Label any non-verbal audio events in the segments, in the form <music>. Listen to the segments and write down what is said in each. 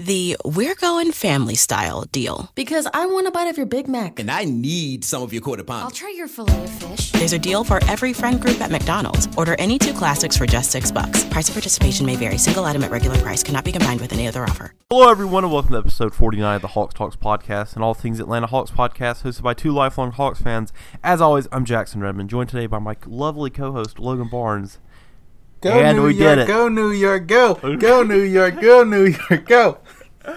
The We're Going Family Style deal. Because I want a bite of your Big Mac. And I need some of your quarter pound. I'll try your filet of fish. There's a deal for every friend group at McDonald's. Order any two classics for just six bucks. Price of participation may vary. Single item at regular price cannot be combined with any other offer. Hello, everyone, and welcome to episode 49 of the Hox Talks podcast and all things Atlanta Hawks podcast, hosted by two lifelong Hawks fans. As always, I'm Jackson Redmond, joined today by my lovely co-host Logan Barnes. Go And New we York, did it. go New York, go, go New York, go New York, go. <laughs>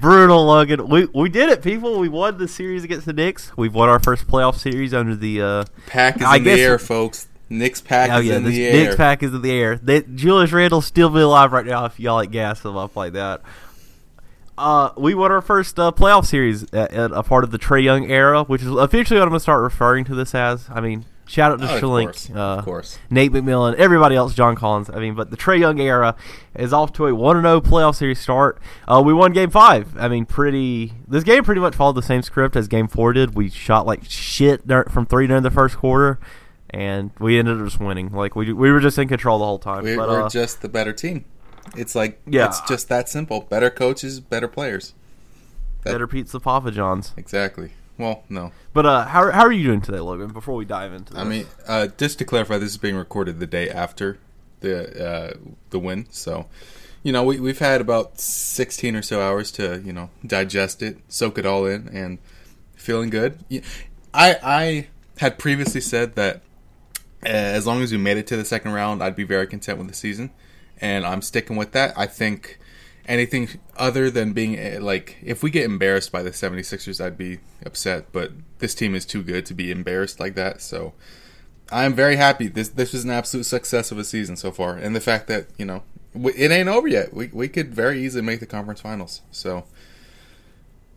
Brutal, Logan. We we did it, people. We won the series against the Knicks. We've won our first playoff series under the. Uh, Pack is I in the guess- air, folks. Knicks pack oh is yeah, in the the Knicks pack is in the air. They, Julius Randle still be alive right now if y'all like gas him up like that. Uh, we won our first uh, playoff series at, at a part of the Trae Young era, which is officially what I'm going to start referring to this as. I mean, shout out to Oh, of Schlenk, course, uh, of course. Nate McMillan, everybody else, John Collins. I mean, but the Trae Young era is off to a one zero playoff series start. Uh, we won Game Five. I mean, pretty. This game pretty much followed the same script as Game Four did. We shot like shit from three during the first quarter, and we ended up just winning. Like we we were just in control the whole time. We, but, we're uh, just the better team. It's like Yeah. it's just that simple. Better coaches, better players. that- better pizza, Papa John's. Exactly. Well, no. But uh, how how are you doing today, Logan? Before we dive into this, I mean, uh, just to clarify, this is being recorded the day after the uh, the win. So, you know, we we've had about sixteen or so hours to you know digest it, soak it all in, and feeling good. I I had previously said that uh, as long as we made it to the second round, I'd be very content with the season, and I'm sticking with that. I think anything other than being uh, like if we get embarrassed by the 76ers, I'd be upset, but this team is too good to be embarrassed like that. So I'm very happy. This this was an absolute success of a season so far, and the fact that you know it ain't over yet. We we could very easily make the conference finals. So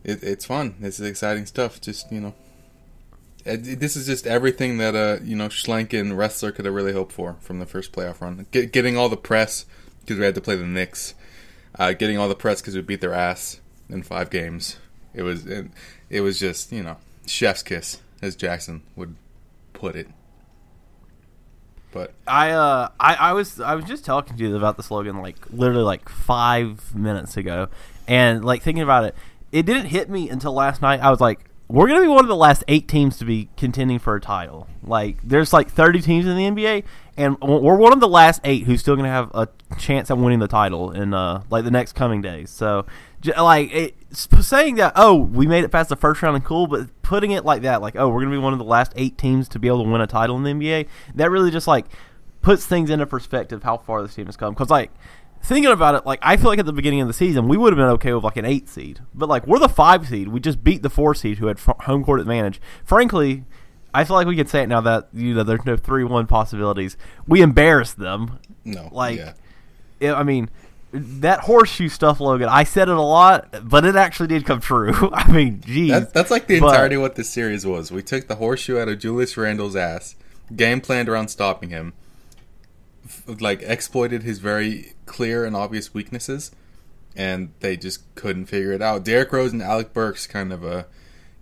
it, it's fun. This is exciting stuff. Just you know, this is just everything that uh you know Schlenk and Ressler could have really hoped for from the first playoff run. Get, getting all the press because we had to play the Knicks. Uh, getting all the press because we beat their ass in five games. It was it, was just you know chef's kiss as Jackson would put it. But I uh I, I was I was just talking to you about the slogan like literally like five minutes ago, and like thinking about it, it didn't hit me until last night. I was like, we're gonna be one of the last eight teams to be contending for a title. Like there's like 30 teams in the NBA, and we're one of the last eight who's still gonna have a chance at winning the title in uh like the next coming days. So. Like it, saying that, oh, we made it past the first round and cool, but putting it like that, like, oh, we're gonna be one of the last eight teams to be able to win a title in the NBA, that really just like puts things into perspective how far this team has come. Because like thinking about it, like I feel like at the beginning of the season we would have been okay with like an eight seed, but like we're the five seed. We just beat the four seed who had home court advantage. Frankly, I feel like we could say it now that you know there's no three one possibilities. We embarrassed them. no, Like, yeah. Yeah, I mean. That horseshoe stuff, Logan. I said it a lot, but it actually did come true. <laughs> I mean, geez, That, that's like the But- entirety of what this series was. We took the horseshoe out of Julius Randle's ass, game planned around stopping him, f- like exploited his very clear and obvious weaknesses, and they just couldn't figure it out. Derrick Rose and Alec Burks kind of uh,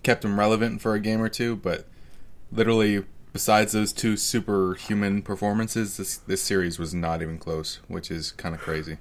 kept him relevant for a game or two, but literally, besides those two superhuman performances, this this series was not even close, which is kind of crazy.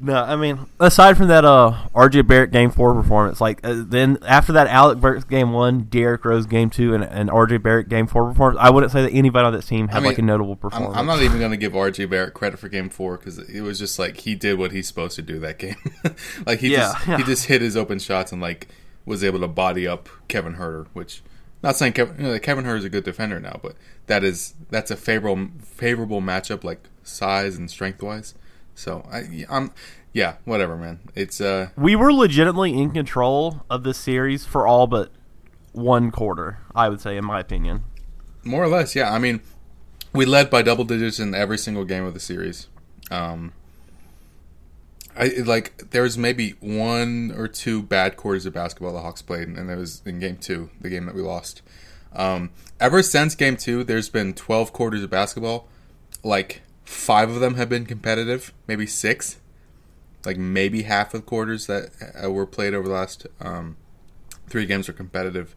No, I mean, aside from that, uh, RJ Barrett game four performance, like uh, then after that, Alec Burks game one, Derrick Rose game two, and, and RJ Barrett game four performance, I wouldn't say that anybody on that team had I mean, like a notable I'm, performance. I'm not even going to give RJ Barrett credit for Game Four because it was just like he did what he's supposed to do that game. <laughs> like he Yeah, just yeah. he just hit his open shots and like was able to body up Kevin Huerter, which not saying Kevin you know, Kevin Huerter is a good defender now, but that is that's a favorable favorable matchup like size and strength wise. So I I'm yeah whatever man. It's uh we were legitimately in control of this series for all but one quarter. I would say, in my opinion. More or less, yeah. I mean, we led by double digits in every single game of the series. Um, I like there was maybe one or two bad quarters of basketball the Hawks played, and it was in game two, the game that we lost. Um, ever since game two, there's been 12 quarters of basketball. Like five of them have been competitive, maybe six. Like maybe half of quarters that uh, were played over the last um, three games are competitive.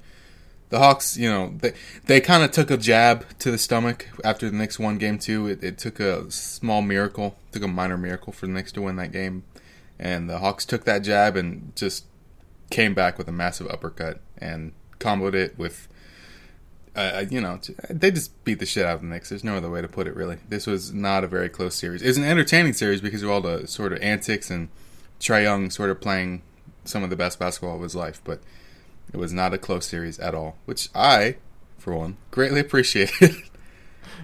The Hawks, you know, they they kind of took a jab to the stomach after the Knicks won game two. It, it took a small miracle, took a minor miracle for the Knicks to win that game, and the Hawks took that jab and just came back with a massive uppercut and comboed it with uh, you know, they just beat the shit out of the Knicks. There's no other way to put it, really. This was not a very close series. It was an entertaining series because of all the sort of antics and Trae Young sort of playing some of the best basketball of his life, but it was not a close series at all, which I, for one, greatly <laughs> appreciated.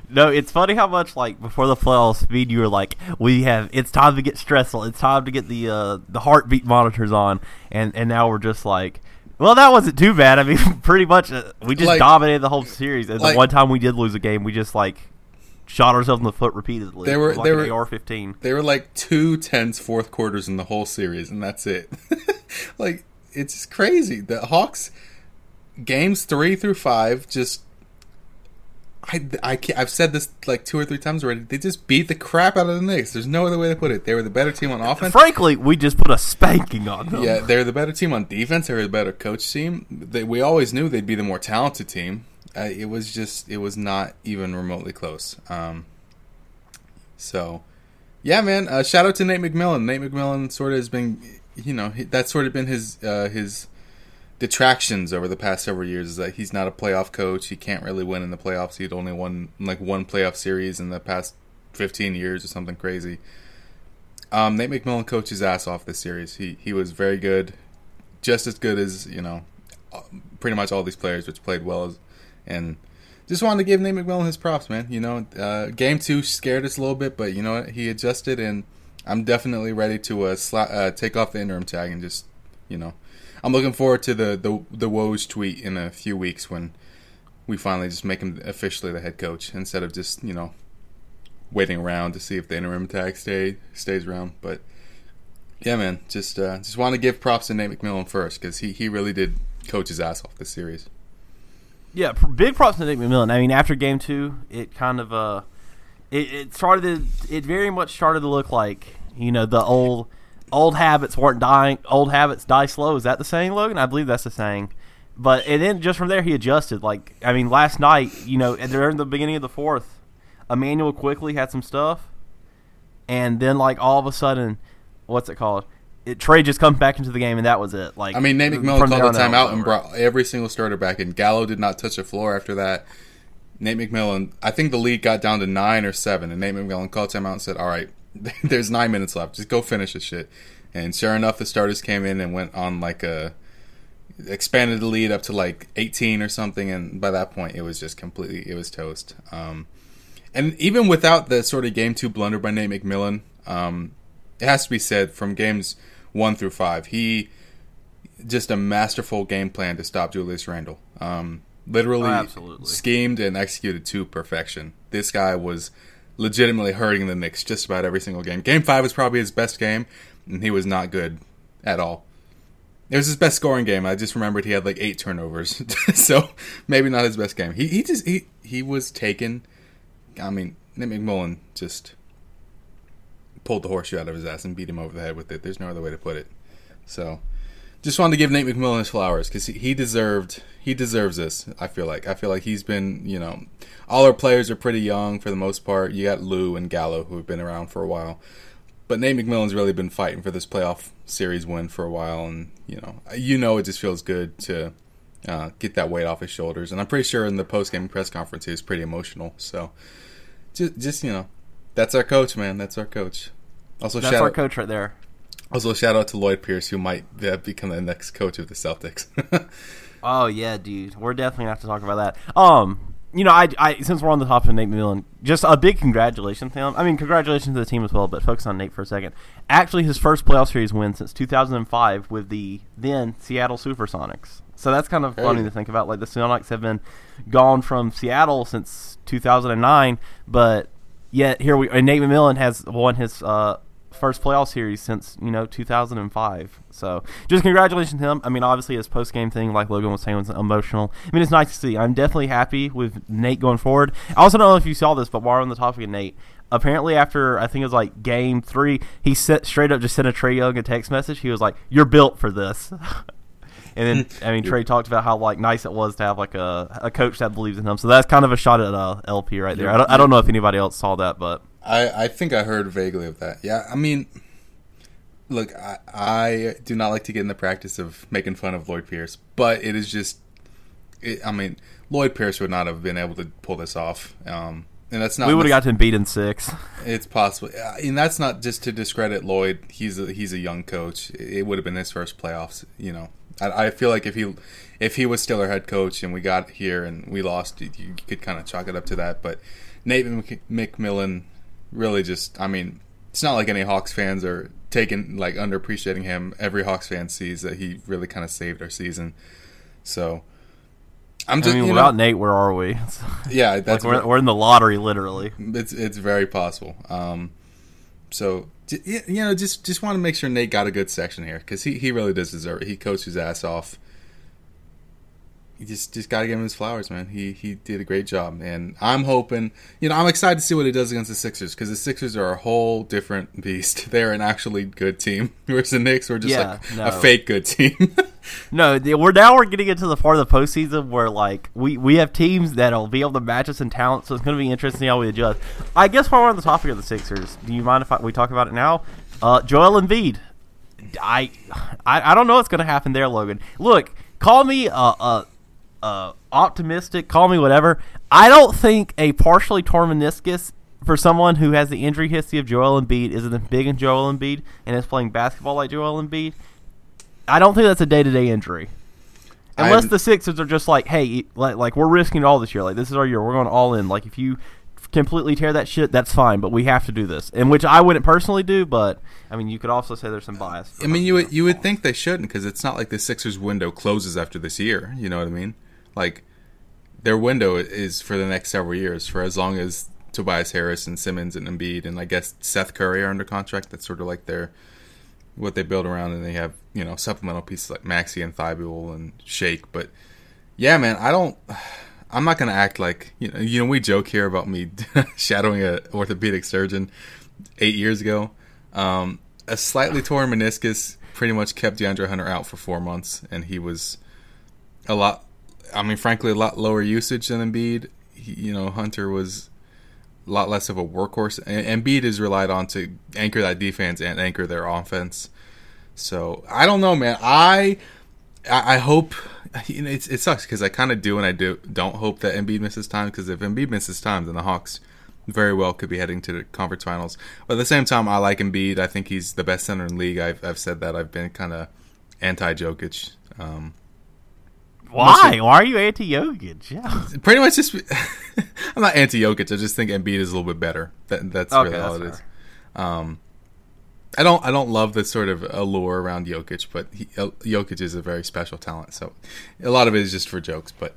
No, it's funny how much like before the playoffs, speed you were like, we have it's time to get stressful, it's time to get the uh, the heartbeat monitors on, and and now we're just like, well, that wasn't too bad. I mean, <laughs> pretty much uh, we just Like- dominated the whole series. And like- the one time we did lose a game, we just like shot ourselves in the foot repeatedly. They were- like they were- AR-15. They were like two tense fourth quarters in the whole series, and that's it. <laughs> like it's crazy. The Hawks games three through five just. I, I can't, I've said this like two or three times already. They just beat the crap out of the Knicks. There's no other way to put it. They were the better team on offense. Frankly, we just put a spanking on them. Yeah, they're the better team on defense. They're the better coach team. They, we always knew they'd be the more talented team. Uh, it was just, it was not even remotely close. Um, so, yeah, man. Uh, shout out to Nate McMillan. Nate McMillan sort of has been, you know, he- that's sort of been his uh, his detractions over the past several years. Is that he's not a playoff coach. He can't really win in the playoffs. He'd only won like one playoff series in the past fifteen years or something crazy. Um, Nate McMillan coached his ass off this series. He he was very good, just as good as you know, pretty much all these players, which played well. As, and just wanted to give Nate McMillan his props, man. You know, uh, game two scared us a little bit, but you know what? He adjusted, and I'm definitely ready to uh, sla- uh, take off the interim tag and just, you know, I'm looking forward to the the the Woj tweet in a few weeks when we finally just make him officially the head coach instead of just you know waiting around to see if the interim tag stay stays around. But yeah, man, just uh, just want to give props to Nate McMillan first because he he really did coach his ass off this series. Yeah, big props to Nick McMillan. I mean, after game two, it kind of uh, it, it started. It very much started to look like you know the old old habits weren't dying. Old habits die slow. Is that the saying, Logan? I believe that's the saying. But and then just from there, he adjusted. Like I mean, last night, you know, during the beginning of the fourth, Immanuel Quickley had some stuff, and then like all of a sudden, what's it called? It, Trae just comes back into the game, and that was it. Like I mean, Nate McMillan called the timeout and brought every single starter back and Gallo did not touch the floor after that. Nate McMillan, I think the lead got down to nine or seven, and Nate McMillan called timeout and said, "All right, <laughs> there's nine minutes left. Just go finish this shit." And sure enough, the starters came in and went on like a expanded the lead up to like 18 or something, and by that point, it was just completely it was toast. Um, and even without the sort of game two blunder by Nate McMillan, um, it has to be said from games one through five, he just a masterful game plan to stop Julius Randle. Um, literally Oh, absolutely. schemed and executed to perfection. This guy was legitimately hurting the Knicks just about every single game. Game five was probably his best game, and he was not good at all. It was his best scoring game. I just remembered he had like eight turnovers, <laughs> so maybe not his best game. He he just he he was taken. I mean, Nick McMullen just pulled the horseshoe out of his ass and beat him over the head with it. There's no other way to put it. So, just wanted to give Nate McMillan his flowers because he, he deserved he deserves this. I feel like I feel like he's been you know all our players are pretty young for the most part. You got Lou and Gallo who have been around for a while, but Nate McMillan's really been fighting for this playoff series win for a while, and you know you know it just feels good to uh, get that weight off his shoulders. And I'm pretty sure in the post game press conference he was pretty emotional. So just just you know that's our coach, man. That's our coach. Also That's our out, coach right there. Also, shout out to Lloyd Pierce, who might uh, become the next coach of the Celtics. <laughs> Oh yeah, dude. We're definitely gonna have to talk about that. Um, you know, I, I since we're on the topic of Nate McMillan, just a big congratulations to him. I mean, congratulations to the team as well, but focus on Nate for a second. Actually, his first playoff series win since 2005 with the then Seattle SuperSonics. So that's kind of funny to think about. Like the Sonics have been gone from Seattle since 2009, but yet here we and Nate McMillan has won his uh, first playoff series since you know 2005. So just congratulations to him. I mean, obviously his post game thing, like Logan was saying, was emotional. I mean, it's nice to see. I'm definitely happy with Nate going forward. I also don't know if you saw this, but while we're on the topic of Nate, apparently after I think it was like game three, he sent straight up just sent a Trae Young a text message. He was like, "You're built for this." <laughs> And then, I mean, Trae talked about how like nice it was to have like a, a coach that believes in him. So that's kind of a shot at uh, LP right there. I don't, I don't know if anybody else saw that, but I, I think I heard vaguely of that. Yeah, I mean, look, I, I do not like to get in the practice of making fun of Lloyd Pierce, but it is just, it, I mean, Lloyd Pierce would not have been able to pull this off. Um, and that's not. we would have gotten beat in six. It's possible, and that's not just to discredit Lloyd. He's a, he's a young coach. It would have been his first playoffs. You know, I, I feel like if he if he was still our head coach and we got here and we lost, you, you could kind of chalk it up to that. But Nate Mc- McMillan really just, I mean, it's not like any Hawks fans are taking like underappreciating him. Every Hawks fan sees that he really kind of saved our season. So. I'm I just, mean, you without know, Nate, where are we? <laughs> yeah, like that's we're, we're in the lottery, literally. it's it's very possible. Um, so you know, just just want to make sure Nate got a good section here because he, he really does deserve it. He coached his ass off. You just just got to give him his flowers, man. He he did a great job, and I'm hoping. You know, I'm excited to see what he does against the Sixers because the Sixers are a whole different beast. <laughs> They're an actually good team, <laughs> whereas the Knicks were just Yeah, like no. a fake good team. <laughs> No, we're now we're getting into the part of the postseason where like we, we have teams that'll be able to match us in talent, so it's going to be interesting how we adjust. I guess while we're on the topic of the Sixers, do you mind if I, we talk about it now? Uh, Joel Embiid, I, I I don't know what's going to happen there, Logan. Look, call me uh, uh, uh, optimistic, call me whatever. I don't think a partially torn meniscus for someone who has the injury history of Joel Embiid is as big as Joel Embiid and is playing basketball like Joel Embiid. I don't think that's a day to day injury. Unless I'm- the Sixers are just like, hey, like, like we're risking it all this year. Like this is our year. We're going all in. Like if you completely tear that shit, that's fine. But we have to do this, and which I wouldn't personally do. But I mean, you could also say there's some bias. I mean, you would you would think they shouldn't because it's not like the Sixers' window closes after this year. You know what I mean? Like their window is for the next several years, for as long as Tobias Harris and Simmons and Embiid and I guess Seth Curry are under contract. That's sort of like their what they build around, and they have you know supplemental pieces like Maxey and Thybulle and Shake. But yeah, man, I don't. <sighs> I'm not gonna act like you know. You know, we joke here about me <laughs> shadowing a orthopedic surgeon eight years ago. Um, a slightly torn meniscus pretty much kept DeAndre Hunter out for four months, and he was a lot. I mean, frankly, a lot lower usage than Embiid. He, you know, Hunter was a lot less of a workhorse. And Embiid is relied on to anchor that defense and anchor their offense. So I don't know, man. I I hope you know it sucks because I kind of do and I do don't hope that Embiid misses time because if Embiid misses time, then the Hawks very well could be heading to the conference finals. But at the same time, I like Embiid. I think he's the best center in the league. I've I've said that. I've been kind of anti Jokic. Um, Why? Why are you anti Jokic? Yeah. <laughs> pretty much just <laughs> I'm not anti Jokic. I just think Embiid is a little bit better. That, that's Okay, really all it that's is. Um, I don't I don't love the sort of allure around Jokic, but he, uh, Jokic is a very special talent. So a lot of it is just for jokes. But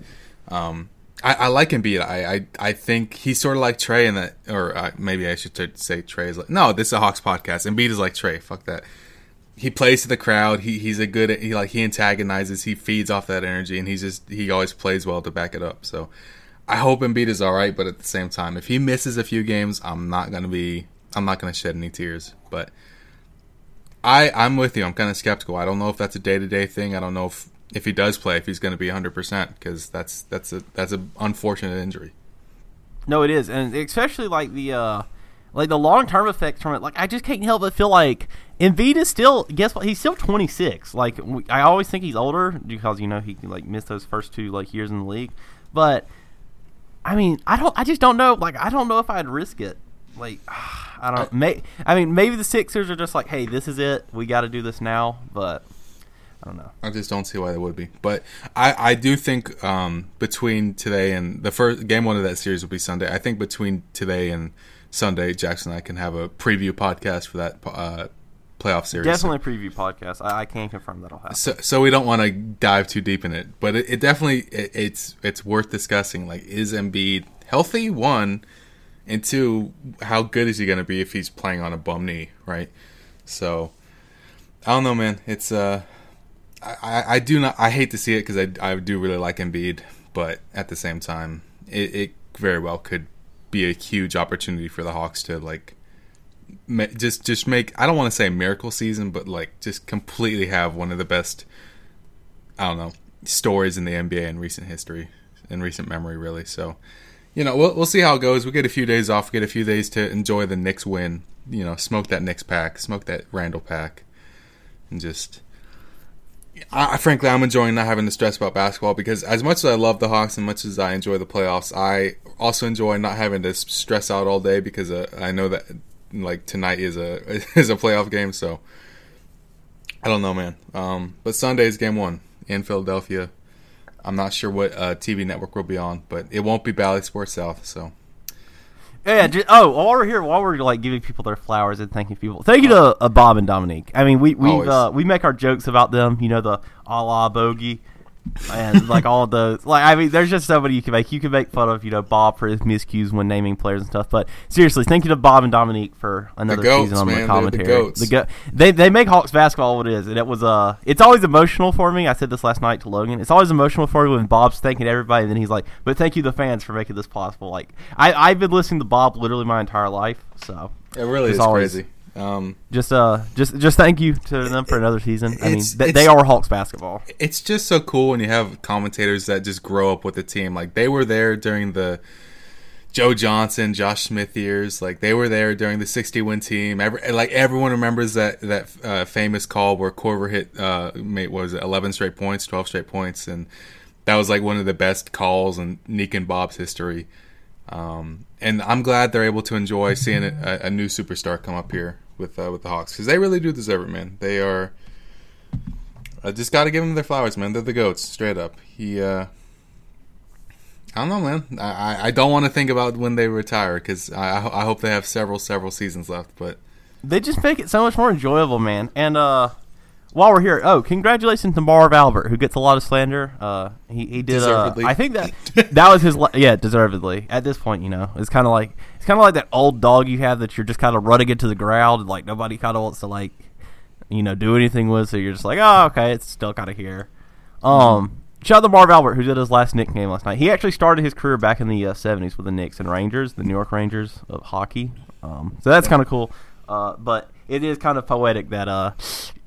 um, I, I like Embiid. I, I I think he's sort of like Trae in that, or uh, maybe I should t- say Trae is like no. This is a Hawks podcast. Embiid is like Trae. Fuck that. He plays to the crowd. He he's a good. He like he antagonizes. He feeds off that energy, and he's just he always plays well to back it up. So I hope Embiid is all right, but at the same time, if he misses a few games, I'm not gonna be. I'm not gonna shed any tears. But I I'm with you. I'm kind of skeptical. I don't know if that's a day to day thing. I don't know if if he does play, if he's going to be 100 percent because that's that's a that's an unfortunate injury. No, it is, and especially like the uh, like the long term effects from it. Like I just can't help but feel like Embiid is still. Guess what? He's still 26. Like we, I always think he's older because you know he like missed those first two like years in the league. But I mean, I don't. I just don't know. Like I don't know if I'd risk it. Like <sighs> I don't. May, I mean, maybe the Sixers are just like, hey, this is it. We got to do this now. But I don't know. I just don't see why they would be. But I, I do think um, between today and the first game one of that series will be Sunday. I think between today and Sunday, Jackson and I can have a preview podcast for that uh, playoff series. Definitely a preview podcast. I, I can confirm that'll happen. So, so we don't want to dive too deep in it, but it, it definitely it, it's it's worth discussing. Like, is Embiid healthy? One, and two, how good is he going to be if he's playing on a bum knee? Right. So I don't know, man. It's uh, I, I, I do not. I hate to see it because I I do really like Embiid, but at the same time, it, it very well could be a huge opportunity for the Hawks to like ma- just just make. I don't want to say miracle season, but like just completely have one of the best. I don't know stories in the NBA in recent history, in recent memory, really. So, you know, we'll we'll see how it goes. We get a few days off. We get a few days to enjoy the Knicks win. You know, smoke that Knicks pack, smoke that Randle pack, and just. I, frankly, I'm enjoying not having to stress about basketball because as much as I love the Hawks and much as I enjoy the playoffs, I also enjoy not having to stress out all day because uh, I know that like tonight is a <laughs> is a playoff game. So I don't know, man. Um, but Sunday is game one in Philadelphia. I'm not sure what uh, TV network will be on, but it won't be Bally Sports South. So Yeah. Just, oh, while we're here, while we're like giving people their flowers and thanking people, thank you to uh, Bob and Dominique. I mean, we we uh, we make our jokes about them. You know, the a la bogey. And like all those, like I mean, there's just so many you can make. You can make fun of, you know, Bob for his miscues when naming players and stuff. But seriously, thank you to Bob and Dominique for another goats, season on man. the They're the commentary. goats. go- they they make Hawks basketball what it is, and it was uh, it's always emotional for me. I said this last night to Logan. It's always emotional for me when Bob's thanking everybody, and then he's like, "But thank you, the fans, for making this possible." Like I I've been listening to Bob literally my entire life, so it really is always- crazy. Um, just uh just just thank you to them for another season. I mean, It's- th- they are Hawks basketball. it's just so cool when you have commentators that just grow up with the team. Like they were there during the Joe Johnson, Josh Smith years. Like they were there during the 60 win team. Every, like everyone remembers that that uh, famous call where Korver hit uh, was it 11 straight points, 12 straight points, and that was like one of the best calls in Nique and Bob's history. Um, and I'm glad they're able to enjoy seeing a, a new superstar come up here with uh, with the Hawks because they really do deserve it, man. They are. I just got to give them their flowers, man. They're the goats, straight up. He, uh, I don't know, man. I, I- don't want to think about when they retire because I I hope they have several, several seasons left. But They just make it so much more enjoyable, man. And uh while we're here, oh, congratulations to Marv Albert, who gets a lot of slander. Uh, he he did. Uh, I think that that was his. la- Yeah, deservedly. At this point, you know, it's kind of like it's kind of like that old dog you have that you're just kind of running into the ground, and like nobody kind of wants to like, you know, do anything with. So you're just like, oh, okay, it's still kind of here. Um, shout out to Marv Albert, who did his last Knicks game last night. He actually started his career back in the uh, '70s with the Knicks and Rangers, the New York Rangers of hockey. Um, so that's kind of cool. Uh, but it is kind of poetic that uh,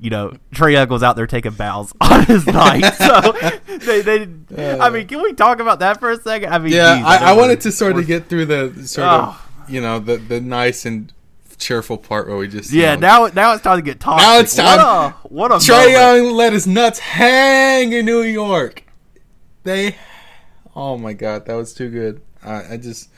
you know, Trae Young was out there taking bows <laughs> on his night. <laughs> So they, they, I mean, can we talk about that for a second? I mean, yeah, geez, I, I wanted to sort of get through the sort Oh. of you know the the nice and cheerful part where we just Yeah, you know, now now it's time to get toxic. Now it's time- What a, what a Trae. Young let his nuts hang in New York. They, oh my god, that was too good. I, I just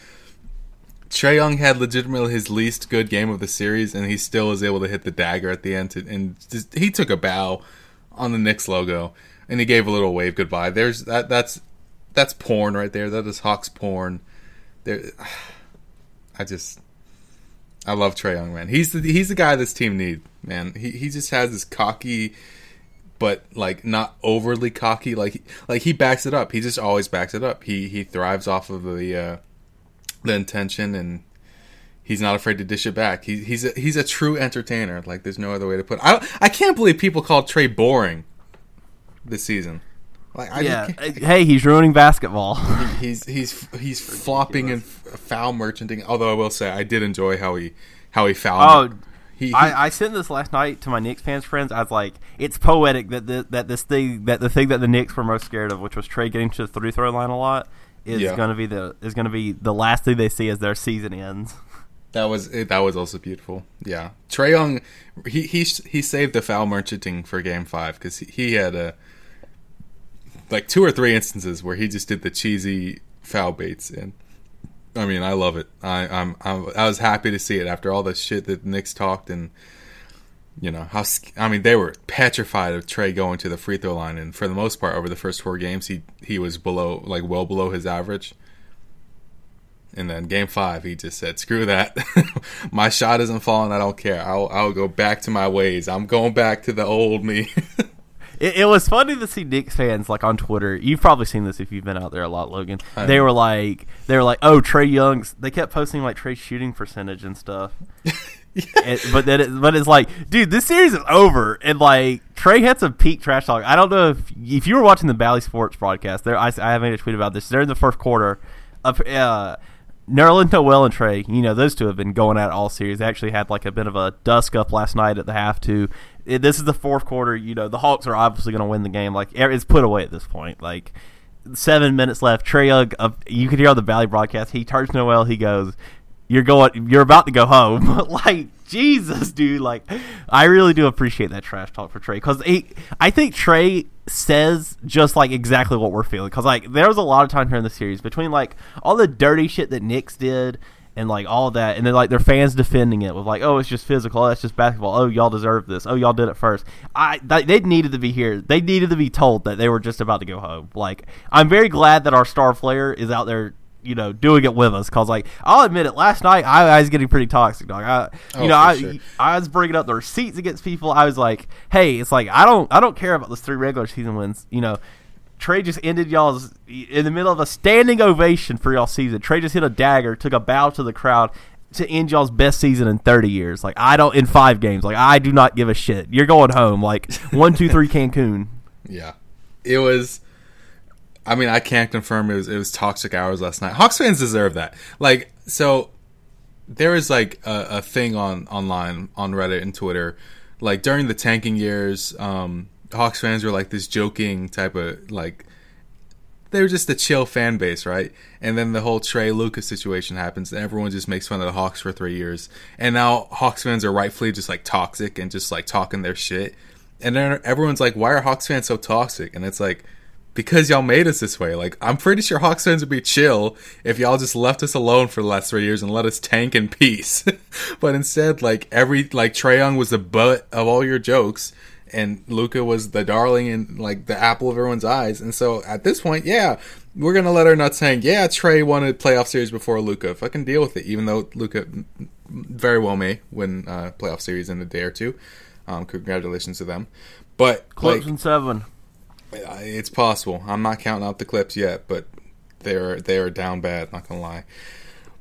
Trae Young had legitimately his least good game of the series, and he still was able to hit the dagger at the end. To, and just, he took a bow on the Knicks logo, and he gave a little wave goodbye. There's that. That's that's porn right there. That is Hawks porn. There, <sighs> I just. I love Trae Young, man. He's the he's the guy this team need, man. He he just has this cocky, but like not overly cocky. Like like he backs it up. He just always backs it up. He he thrives off of the uh, the intention, and he's not afraid to dish it back. He, he's a, he's a true entertainer. Like there's no other way to put. it. I I can't believe people call Trae boring this season. Like I Yeah. just uh, Hey, he's ruining basketball. <laughs> he's he's he's flopping and foul merchanting. Although I will say I did enjoy how he how he fouled. Oh, he, he I, I sent this last night to my Knicks fans friends. I was like, it's poetic that the, that this thing that the thing that the Knicks were most scared of, which was Trae getting to the three throw line a lot, is Yeah. going to be the is to be the last thing they see as their season ends. That was it, that was also beautiful. Yeah, Trae Young, he he he saved the foul merchanting for Game Five because he, he had a like two or three instances where he just did the cheesy foul baits, and I mean I love it. I I'm, I'm I was happy to see it after all the shit that Knicks talked and you know how I mean they were petrified of Trae going to the free throw line, and for the most part over the first four games he he was below like well below his average. And then game five, he just said, "Screw that! <laughs> my shot isn't falling. I don't care. I'll I'll go back to my ways. I'm going back to the old me." <laughs> It, it was funny to see Knicks fans like on Twitter. You've probably seen this if you've been out there a lot, Logan. I They know. were like, they were like, oh Trae Young's. They kept posting like Trae's shooting percentage and stuff. <laughs> <laughs> But then, it, but it's like, dude, this series is over, and like Trae had some peak trash talk. I don't know if if you were watching the Bally Sports broadcast. There, I, I have made a tweet about this. They're in the first quarter. Of, uh, Nerlens Noel and Trae, you know, those two have been going at it all series. They actually had like a bit of a dusk up last night at the half too. It, this is the fourth quarter. You know, the Hawks are obviously going to win the game. Like it's put away at this point. Like seven minutes left. Trae uh, you could hear on the Bally broadcast. He turns Noel. He goes, "You're going. You're about to go home." <laughs> like Jesus, dude. Like I really do appreciate that trash talk for Trae because I think Trae says just like exactly what we're feeling. Because like there was a lot of time here in the series between like all the dirty shit that Knicks did. And like all that, and then like their fans defending it with like, oh, it's just physical, oh, it's just basketball. Oh, y'all deserve this. Oh, y'all did it first. I th- they needed to be here. They needed to be told that they were just about to go home. Like I'm very glad that our star player is out there you know, doing it with us. Cause like, I'll admit it. Last night, I, I was getting pretty toxic, dog. I, oh, you Oh, know, I, sure. I was bringing up the receipts against people. I was like, hey, it's like I don't, I don't care about those three regular season wins. You know, Trae just ended y'all's in the middle of a standing ovation for y'all season. Trae just hit a dagger, took a bow to the crowd. To end y'all's best season in 30 years, like I don't in five games, like I do not give a shit. You're going home, like one, two, three, <laughs> Cancun. Yeah, it was. I mean, I can't confirm it was it was toxic hours last night. Hawks fans deserve that. Like, so there was like a, a thing on online on Reddit and Twitter, like during the tanking years, um, Hawks fans were like this joking type of like they were just a chill fan base, right? And then the whole Trae Luka's situation happens, and everyone just makes fun of the Hawks for three years. And now Hawks fans are rightfully just like toxic and just like talking their shit. And then everyone's like, "Why are Hawks fans so toxic?" And it's like, because y'all made us this way. Like, I'm pretty sure Hawks fans would be chill if y'all just left us alone for the last three years and let us tank in peace. <laughs> but instead, like every like Trae Young was the butt of all your jokes, and Luka was the darling and like the apple of everyone's eyes. And so at this point, yeah, we're gonna let our nuts hang. Yeah, Trae won a playoff series before Luka. Fucking deal with it. Even though Luka very well may win uh, playoff series in a day or two. Um, congratulations to them. But Clips like, and seven. It's possible. I'm not counting out the clips yet, but they're they are down bad. Not gonna lie.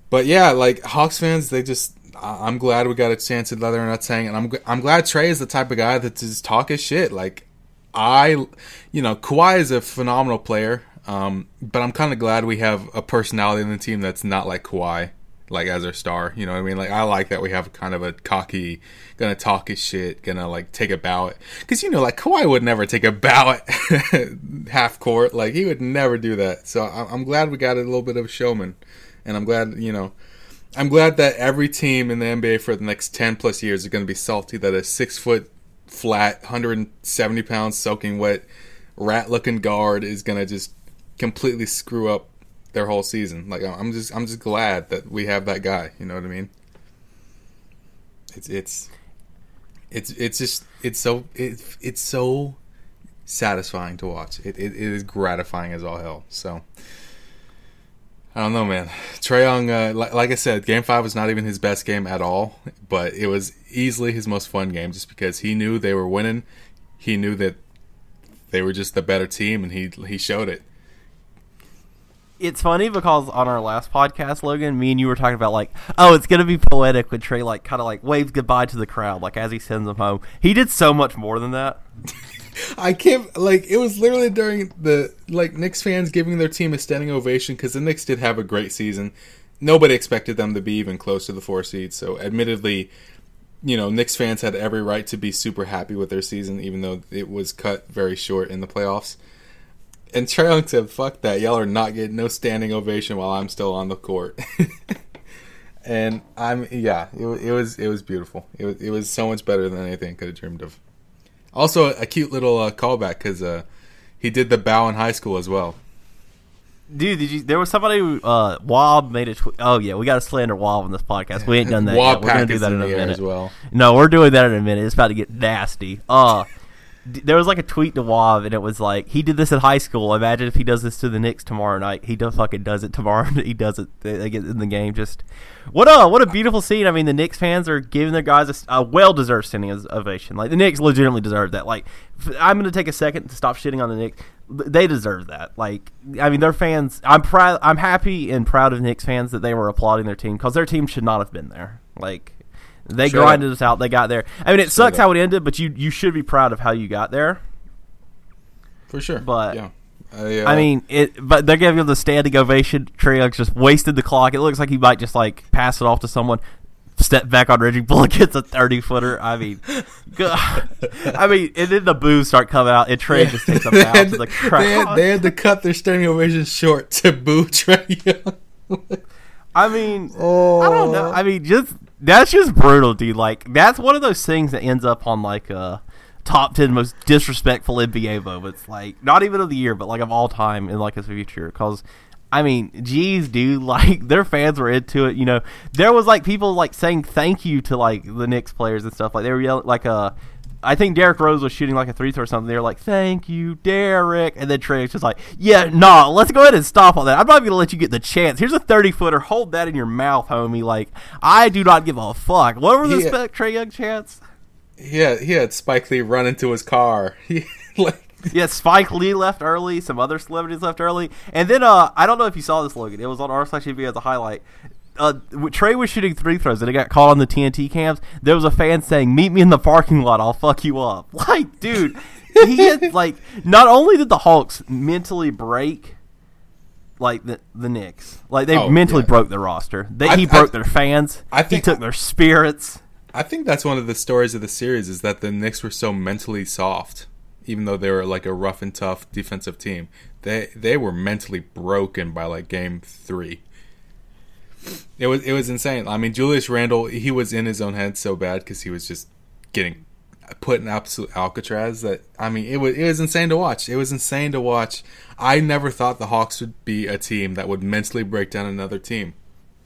But yeah, like Hawks fans, they just. I'm glad we got a chance at leather and hang, and I'm I'm glad Trae is the type of guy that just talk his shit. Like I, you know, Kawhi is a phenomenal player, um, but I'm kind of glad we have a personality in the team that's not like Kawhi, like as our star. You know what I mean? Like I like that we have kind of a cocky, gonna talk his shit, gonna like take a bow at, because you know, like Kawhi would never take a bow at <laughs> half court. Like he would never do that. So I'm glad we got a little bit of a showman, and I'm glad you know. I'm glad that every team in the NBA for the next 10 plus years is going to be salty that a six foot flat, 170 pounds soaking wet, rat looking guard is going to just completely screw up their whole season. Like I'm just I'm just glad that we have that guy. You know what I mean? It's it's it's it's just it's so it's it's so satisfying to watch. It, it, it is gratifying as all hell. So I don't know, man. Trae Young, uh, like, like I said, Game Five was not even his best game at all, but it was easily his most fun game, just because he knew they were winning. He knew that they were just the better team, and he he showed it. It's funny because on our last podcast, Logan, me and you were talking about like, oh, it's gonna be poetic when Trae like kind of like waves goodbye to the crowd, like as he sends them home. He did so much more than that. <laughs> I can't like it was literally during the like Knicks fans giving their team a standing ovation because the Knicks did have a great season. Nobody expected them to be even close to the four seed. So, admittedly, you know, Knicks fans had every right to be super happy with their season, even though it was cut very short in the playoffs. And Trae Young said, "Fuck that! Y'all are not getting no standing ovation while I'm still on the court." <laughs> and I'm yeah, it, it was it was beautiful. It was it was so much better than anything I could have dreamed of. Also, a cute little uh, callback because uh, he did the bow in high school as well. Dude, did you? There was somebody. who, Uh, Wob made a. Tw- oh yeah, we got to slander Wob on this podcast. We ain't done that Wob yet. We're gonna do that in in a minute as well. No, we're doing that in a minute. It's about to get nasty. Uh there was like a tweet to Wob, and it was like he did this in high school. Imagine if he does this to the Knicks tomorrow night. He does fucking does it tomorrow. <laughs> he does it in the game. Just what a what a beautiful scene. I mean, the Knicks fans are giving their guys a well deserved standing ovation. Like the Knicks legitimately deserve that. Like I'm going to take a second to stop shitting on the Knicks. They deserve that. Like I mean, their fans. I'm proud. I'm happy and proud of Knicks fans that they were applauding their team because their team should not have been there. Like They Straight grinded us out. They got there. I mean, it sucks how it ended, but you you should be proud of how you got there. for sure. But- yeah, I, uh, I mean, it. But they're giving him the standing ovation. Trae Young's just wasted the clock. It looks like he might just like pass it off to someone. Step back on Reggie Bullock <laughs> gets a thirty footer. I mean, <laughs> God. <laughs> I mean, and then the boos start coming out, and Trae just takes a they, bounce to the they, crowd. had, they had to cut their standing ovation short to boo Trae Young. I mean, I don't know. I mean, just that's just brutal, dude. Like that's one of those things that ends up on like a top ten most disrespectful NBA moments. Like not even of the year, but like of all time in like his future. Because I mean, geez, dude, <laughs> like their fans were into it. You know, there was like people like saying thank you to like the Knicks players and stuff. Like they were yelling like uh I think Derrick Rose was shooting like a three throw or something. They're like, "Thank you, Derrick," and then Trae was just like, "Yeah, nah, let's go ahead and stop all that. I'm not even gonna let you get the chance. Here's a 30 footer. Hold that in your mouth, homie. Like, I do not give a fuck. What were the Yeah. Trae Young chance? he he had Spike Lee run into his car. <laughs> He like Yeah, Spike Lee left early. Some other celebrities left early, and then uh, I don't know if you saw this, Logan. It was on r slash TV as a highlight. Uh, Trae was shooting three throws, and it got caught on the TNT cams. There was a fan saying, "Meet me in the parking lot. I'll fuck you up." <laughs> Like, dude, he had <laughs> like. Not only did the Hawks mentally break, like the the Knicks, like they Oh, mentally yeah. broke their roster. They, I- he I- broke their fans. I think- he took their spirits. I think that's one of the stories of the series is that the Knicks were so mentally soft, even though they were like a rough and tough defensive team. They they were mentally broken by like game three. It was it was insane. I mean, Julius Randle he was in his own head so bad because he was just getting put in absolute Alcatraz. That I mean, it was it was insane to watch. It was insane to watch. I never thought the Hawks would be a team that would mentally break down another team,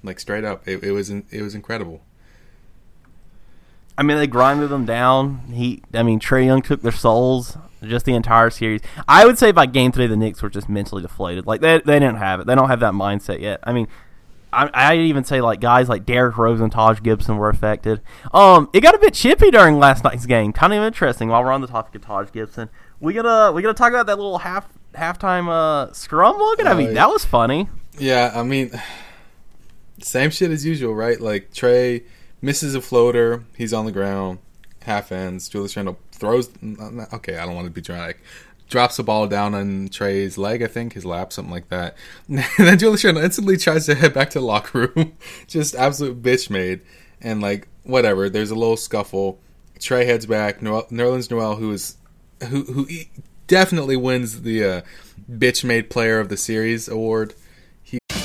like straight up. It, it was it was incredible. I mean, they grinded them down. He, I mean, Trae Young took their souls just the entire series. I would say by game three, the Knicks were just mentally deflated. Like they, they didn't have it. They don't have that mindset yet. I mean, I, I even say like guys like Derrick Rose and Taj Gibson were affected. Um, it got a bit chippy during last night's game. Kind of interesting. While we're on the topic of Taj Gibson, we gotta we gotta talk about that little half halftime uh scrum. Logan, I mean, Uh, that was funny. Yeah, I mean, same shit as usual, right? Like Trae misses a floater, he's on the ground, half ends. Julius Randle throws. Okay, I don't want to be dramatic. Drops the ball down on Trae's leg, I think his lap, something like that. <laughs> And then Julius Randle instantly tries to head back to the locker room, <laughs> just absolute bitch made. And like whatever, there's a little scuffle. Trae heads back. Noel, Nerlens Noel, who is who who definitely wins the uh, bitch made player of the series award.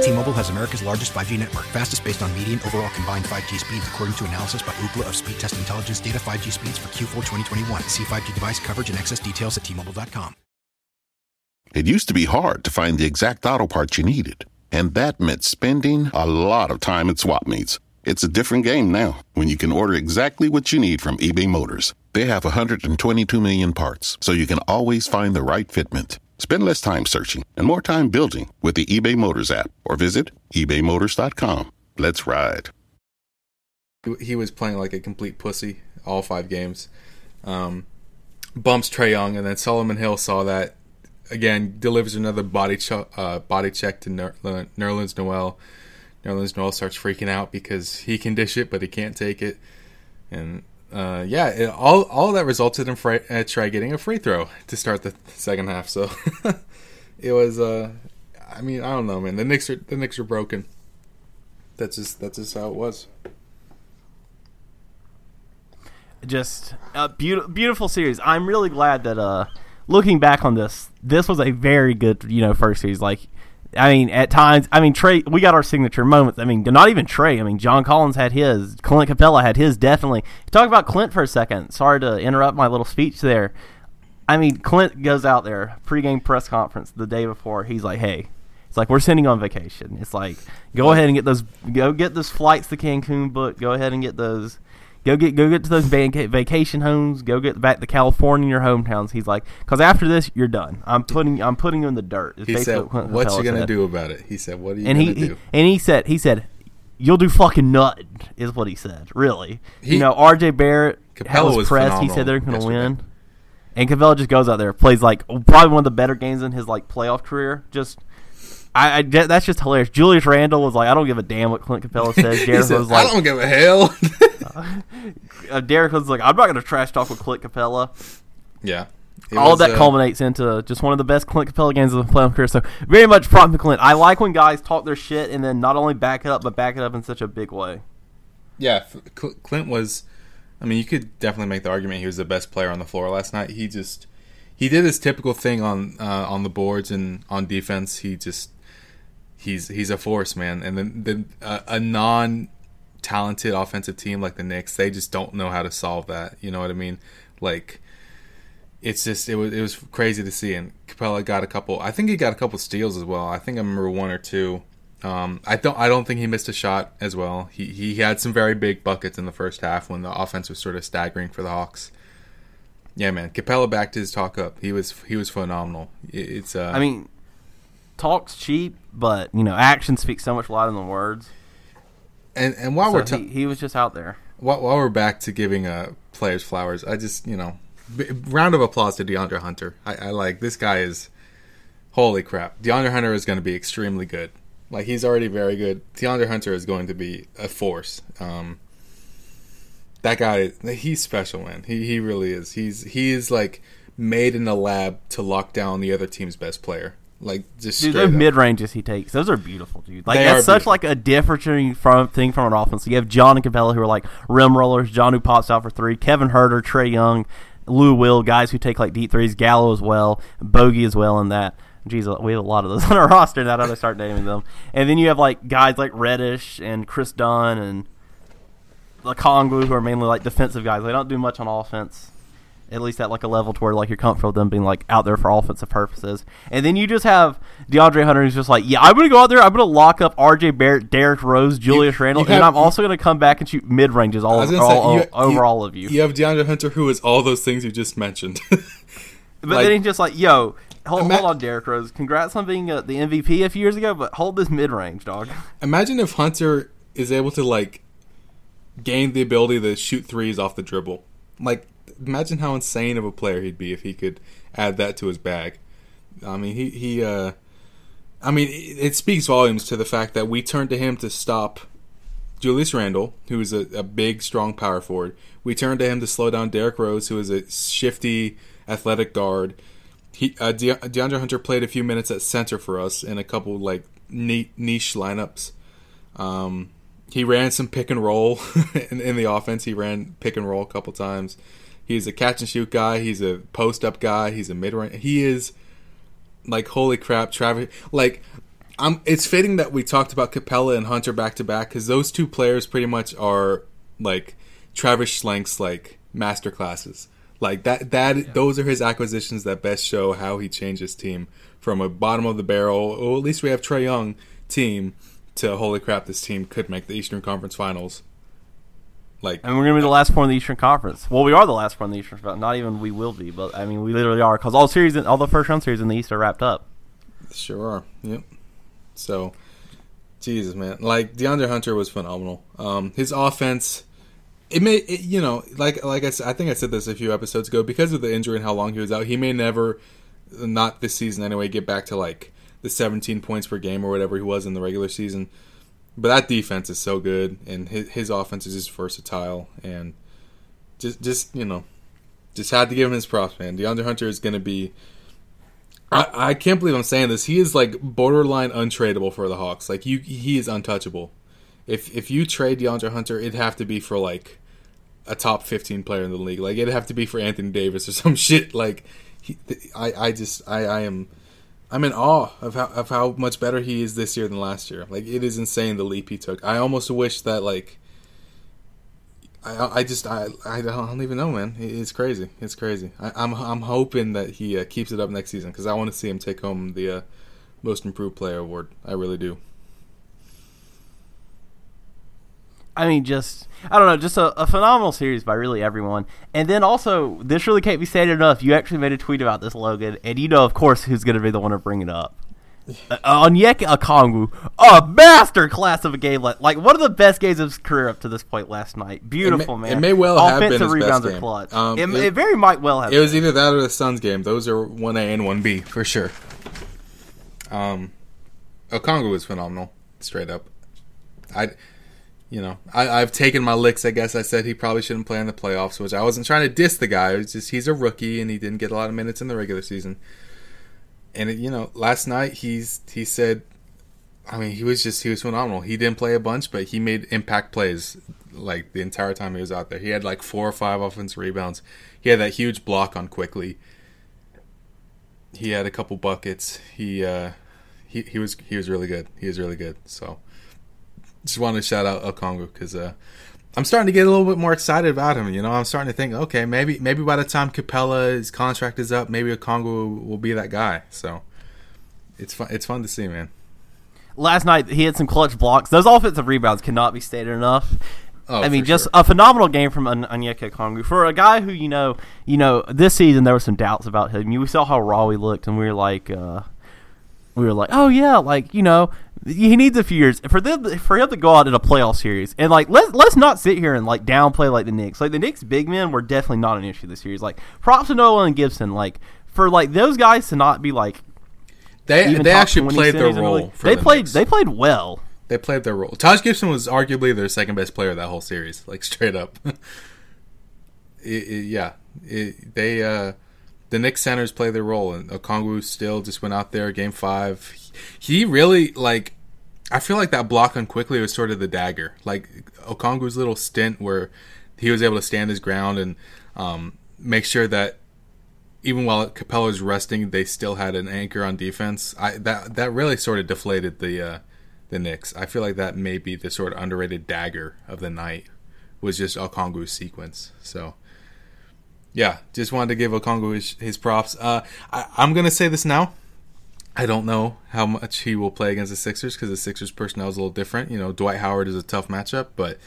T-Mobile has America's largest 5G network, fastest based on median overall combined 5G speeds, according to analysis by Ookla of Speed Test Intelligence data. 5G speeds for Q4 2021. See 5G device coverage and access details at T-Mobile.com. It used to be hard to find the exact auto parts you needed, and that meant spending a lot of time at swap meets. It's a different game now when you can order exactly what you need from eBay Motors. They have 122 million parts, so you can always find the right fitment. Spend less time searching and more time building with the eBay Motors app or visit ebaymotors.com. Let's ride. he was playing like a complete pussy all five games. Um, bumps Trae Young, and then Solomon Hill saw that again. Delivers another body ch- uh, body check to Ner- uh, Nerlens Noel. Nerlens Noel starts freaking out because he can dish it, but he can't take it. And uh, yeah, it, all all that resulted in uh, Trae getting a free throw to start the second half. So <laughs> it was. Uh, I mean, I don't know, man. The Knicks are the Knicks are broken. That's just that's just how it was. just a beautiful, beautiful series. I'm really glad that uh, looking back on this, this was a very good, you know, first series. Like, I mean, at times, I mean, Trae, we got our signature moments. I mean, not even Trae. I mean, John Collins had his. Clint Capela had his. Definitely. Talk about Clint for a second. Sorry to interrupt my little speech there. I mean, Clint goes out there pregame press conference the day before. He's like, "Hey, it's like we're sending on vacation. It's like go ahead and get those, go get those flights to Cancun booked. Go ahead and get those, Go get go get to those vaca- vacation homes. Go get back to California, your hometowns. He's like, because after this, you're done. I'm putting I'm putting you in the dirt. is He said, "What you gonna said. do about it?" He said, "What are you And gonna he, he do?" and he said he said you'll do fucking nothing is what he said. Really, He- you know, R.J. Barrett Capela was was pressed. He said they're going to yesterday. win, and Capela just goes out there plays like probably one of the better games in his like playoff career. Just. I, I that's just hilarious. Julius Randle was like, I don't give a damn what Clint Capela <laughs> says. He said, was like, "I don't give a hell." <laughs> <laughs> uh, Derek was like, I'm not going to trash talk with Clint Capela. yeah, It All was, that uh, culminates into just one of the best Clint Capela games of the playoff career. So very much prop to Clint. I like when guys talk their shit and then not only back it up, but back it up in such a big way. Yeah, Clint was. I mean, you could definitely make the argument he was the best player on the floor last night. He just he did his typical thing on uh, on the boards and on defense. He just he's he's a force, man. And then then uh, a non talented offensive team like the Knicks, they just don't know how to solve that. You know what I mean? Like it's just it was it was crazy to see. And Capela got a couple. I think he got a couple steals as well. I think I remember one or two. Um, I don't. I don't think he missed a shot as well. He he had some very big buckets in the first half when the offense was sort of staggering for the Hawks. Yeah, man. Capela backed his talk up. He was he was phenomenal. It- It's. Uh, I mean, talk's cheap, but you know, action speaks so much louder than words. And and while So we're ta- he, he was just out there. while, while we're back to giving uh, players flowers, I just you know, b- round of applause to DeAndre Hunter. I, I like this guy is holy crap. DeAndre Hunter is going to be extremely good. Like he's already very good. DeAndre Hunter is going to be a force. Um, that guy, he's special, man. He he really is. He's he is like made in the lab to lock down the other team's best player. Like just Dude, those mid ranges he takes, those are beautiful, dude. Like They that's such beautiful. like a different from thing from an offense. So You have John and Capela who are like rim rollers. John who pops out for three. Kevin Huerter, Trae Young, Lou Will, guys who take like deep threes. Gallo as well, Bogey as well in that. Jeez, we have a lot of those <laughs> on our roster now that I start naming them. And then you have like guys like Reddish and Chris Dunn and Kongwu who are mainly like defensive guys. They don't do much on offense. At least at like a level to where like you're comfortable with them being like out there for offensive purposes. And then you just have DeAndre Hunter who's just like, yeah, I'm gonna go out there, I'm gonna lock up R.J. Barrett, Derrick Rose, Julius Randle, you and I'm also gonna come back and shoot mid ranges all, I was over, gonna say, all, you- over all of you. You have DeAndre Hunter, who is all those things you just mentioned. <laughs> But like- then he's just like, yo, hold, Ima- hold on, Derrick Rose. Congrats on being uh, the MVP a few years ago, but hold this mid range, dog. <laughs> Imagine if Hunter is able to like gain the ability to shoot threes off the dribble. Like, imagine how insane of a player he'd be if he could add that to his bag. I mean, he he. uh I mean, it, speaks volumes to the fact that we turned to him to stop Julius Randle, who is a, a big, strong power forward. We turned to him to slow down Derrick Rose, who is a shifty, athletic guard. He uh, De- DeAndre Hunter played a few minutes at center for us in a couple like niche lineups. Um, he ran some pick and roll <laughs> in, in the offense. He ran pick and roll a couple times. He's a catch and shoot guy. He's a post up guy. He's a mid range. He is like holy crap, Travis. Like, I'm. It's fitting that we talked about Capela and Hunter back to back because those two players pretty much are like Travis Schlenk's like master classes. Like that. That those are his acquisitions that best show how he changed his team from a bottom of the barrel. Or at least we have Trae Young team to holy crap, this team could make the Eastern Conference Finals. Like And we're gonna be the last four in the Eastern Conference. Well, we are the last four in the Eastern Conference. Not even we will be, but I mean, we literally are because all series, all the first round series in the East are wrapped up. Sure are. Yep. So, Jesus, man, like DeAndre Hunter was phenomenal. Um, his offense, it may, it, you know, like like I said, I think I said this a few episodes ago. Because of the injury and how long he was out, he may never, not this season anyway, get back to like the 17 points per game or whatever he was in the regular season. But that defense is so good, and his, his offense is just versatile, and just just you know, just had to give him his props, man. DeAndre Hunter is going to be I, I can't believe I'm saying this. He is like borderline untradeable for the Hawks. Like you, he is untouchable. If if you trade DeAndre Hunter, it'd have to be for like a top 15 player in the league. Like it'd have to be for Anthony Davis or <laughs> some shit. Like he, I I just I I am I'm in awe of how of how much better he is this year than last year. Like it is insane the leap he took. I almost wish that like I, I just I, I don't even know, man. It's crazy. It's crazy. I, I'm I'm hoping that he uh, keeps it up next season because I want to see him take home the uh, most improved player award. I really do. I mean, just I don't know, just a, a, phenomenal series by really everyone. And then also, this really can't be stated enough. You actually made a tweet about this, Logan, and you know, of course, who's going to be the one to bring it up. <laughs> Uh, Onyeka Okongwu, a master class of a game, like, like one of the best games of his career up to this point last night. Beautiful, it may, man. It may well Offensive have been his rebounds best game. are clutch. Um, it, it, it, very might well have. It was either that or the Suns game. Those are one A and one B for sure. Um, Okongwu was phenomenal, straight up. I, you know, I, I've taken my licks. I guess I said he probably shouldn't play in the playoffs, which I wasn't trying to diss the guy. It was just he's a rookie and he didn't get a lot of minutes in the regular season. And it, you know, last night he's he said, I mean, he was just he was phenomenal. He didn't play a bunch, but he made impact plays like the entire time he was out there. He had like four or five offensive rebounds. He had that huge block on Quickley. He had a couple buckets. He uh, he he was he was really good. He was really good. So just wanted to shout out Okongwu because uh, I'm starting to get a little bit more excited about him. You know, I'm starting to think, okay, maybe maybe by the time Capela's contract is up, maybe Okongwu will, will be that guy. So it's fun. It's fun to see, man. Last night he had some clutch blocks. Those offensive rebounds cannot be stated enough. Oh, I mean, just sure. a phenomenal game from An- Onyeka Kongu for a guy who you know, you know, this season there were some doubts about him. We saw how raw he looked, and we were like, uh, we were like, oh yeah, like you know, he needs a few years for them for him to go out in a playoff series, and like let's let's not sit here and like downplay like the Knicks. Like the Knicks big men were definitely not an issue this series. Like props to Noel and Gibson, like for like those guys to not be like they they actually played their cities in the role. For they the played Knicks. they played well. They played their role. Taj Gibson was arguably their second best player that whole series, <laughs> like straight up. <laughs> it, it, yeah, it, they uh, the Knicks centers play their role, and Okongwu still just went out there game five. He really like. I feel like that block on Quickley was sort of the dagger. Like Okongwu's little stint where he was able to stand his ground and um, make sure that even while Capela was resting, they still had an anchor on defense. I that that really sort of deflated the uh, the Knicks. I feel like that may be the sort of underrated dagger of the night was just Okongwu's sequence. So yeah, just wanted to give Okongwu his, his props. Uh, I, I'm gonna say this now. I don't know how much he will play against the Sixers because the Sixers personnel is a little different. You know, Dwight Howard is a tough matchup, but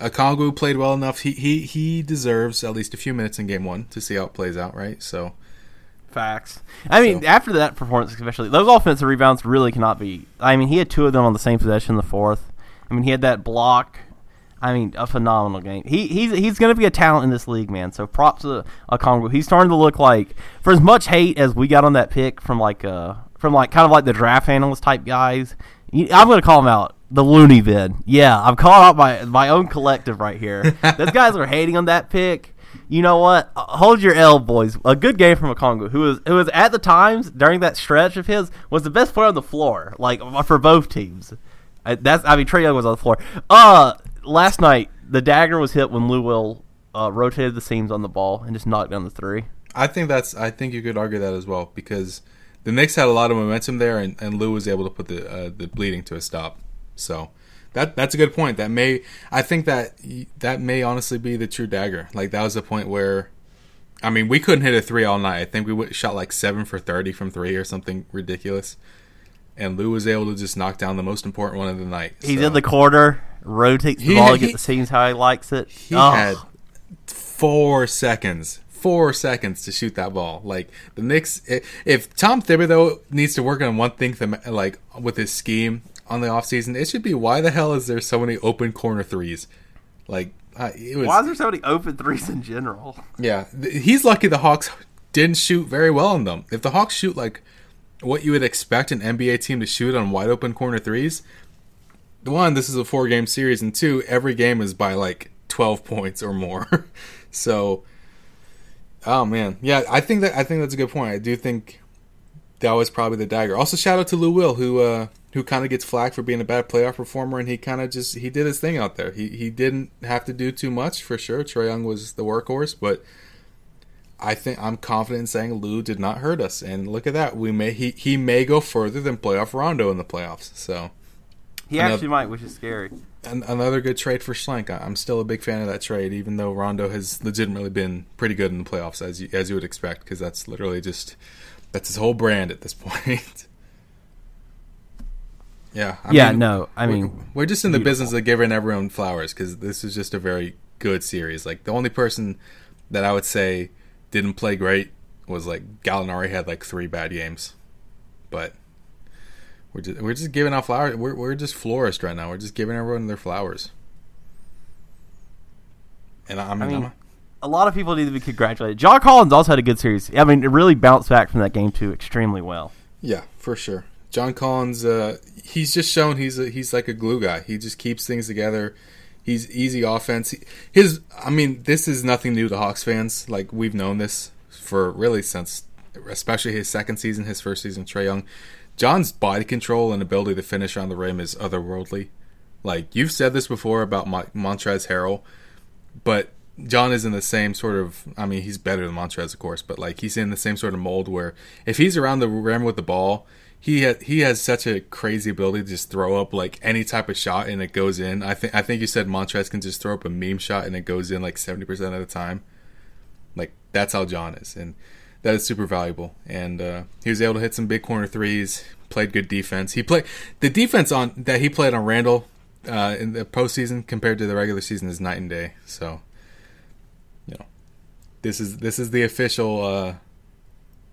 Okongwu played well enough. He he he deserves at least a few minutes in game one to see how it plays out, right? So Facts. I mean, So- after that performance, especially those offensive rebounds really cannot be. I mean, he had two of them on the same possession in the fourth. I mean, he had that block. I mean, a phenomenal game. He he's he's going to be a talent in this league, man. So props to Okongwu. He's starting to look like, for as much hate as we got on that pick from like uh from like kind of like the draft analyst type guys. I'm going to call him out. The loony bin. Yeah, I'm calling out my my own collective right here. <laughs> Those guys are hating on that pick you know what? Uh, Hold your L, boys. A good game from Okongwu, who was who was at the times during that stretch of his was the best player on the floor, like for both teams. I, that's I mean Trae Young was on the floor. Uh, last night the dagger was hit when Lou Will uh, rotated the seams on the ball and just knocked down the three. I think that's I think you could argue that as well because the Knicks had a lot of momentum there, and, and Lou was able to put the uh, the bleeding to a stop. So that that's a good point. That may I think that that may honestly be the true dagger. Like that was the point where, I mean, we couldn't hit a three all night. I think we shot like seven for thirty from three or something ridiculous, and Lou was able to just knock down the most important one of the night. He's So in the corner, rotates the He- ball, he- get the seams how he likes it. he Oh, had four seconds. Four seconds to shoot that ball. Like the Knicks, if Tom Thibodeau needs to work on one thing, like with his scheme on the offseason, it should be why the hell is there so many open corner threes? Like uh, it was. why is there so many open threes in general? Yeah, he's lucky the Hawks didn't shoot very well on them. If the Hawks shoot like what you would expect an NBA team to shoot on wide open corner threes, one, this is a four game series, and two, every game is by like 12 points or more. <laughs> so, oh man, yeah, I think that I think that's a good point. I do think that was probably the dagger. Also, shout out to Lou Will who uh, who kind of gets flack for being a bad playoff performer, and he kind of just he did his thing out there. He he didn't have to do too much for sure. Trae Young was the workhorse, but I think I'm confident in saying Lou did not hurt us. And look at that, we may he he may go further than playoff Rondo in the playoffs. So He Another- actually might, which is scary. An, another good trade for Schlenk. I'm still a big fan of that trade, even though Rondo has legitimately been pretty good in the playoffs, as you, as you would expect, because that's literally just that's his whole brand at this <laughs> point. Yeah. I Yeah, no, I we're- mean, we're just in the beautiful. business of giving everyone flowers because this is just a very good series. Like the only person that I would say didn't play great was like Gallinari had like three bad games, but we're just we're just giving out flowers. We're we're just florists right now. We're just giving everyone their flowers. And I, I mean, I mean, I'm- a lot of people need to be congratulated. John Collins also had a good series. I mean, it really bounced back from that game too extremely well. Yeah, for sure. John Collins, uh, he's just shown he's a, he's like a glue guy. He just keeps things together. He's easy offense. He- His, I mean, this is nothing new to Hawks fans. Like we've known this for really since, especially his second season, his first season, Trae Young. John's body control and ability to finish on the rim is otherworldly. Like you've said this before about Mon- Montrez Harrell, but John is in the same sort of. I mean, he's better than Montrez, of course, but like he's in the same sort of mold where if he's around the rim with the ball, he ha- he has such a crazy ability to just throw up like any type of shot and it goes in. I think I think you said Montrez can just throw up a meme shot and it goes in like seventy percent of the time. Like that's how John is, and that is super valuable. And uh, he was able to hit some big corner threes. Played good defense. He played the defense on that he played on Randle uh, in the postseason compared to the regular season is night and day. So, you know, this is this is the official. Uh,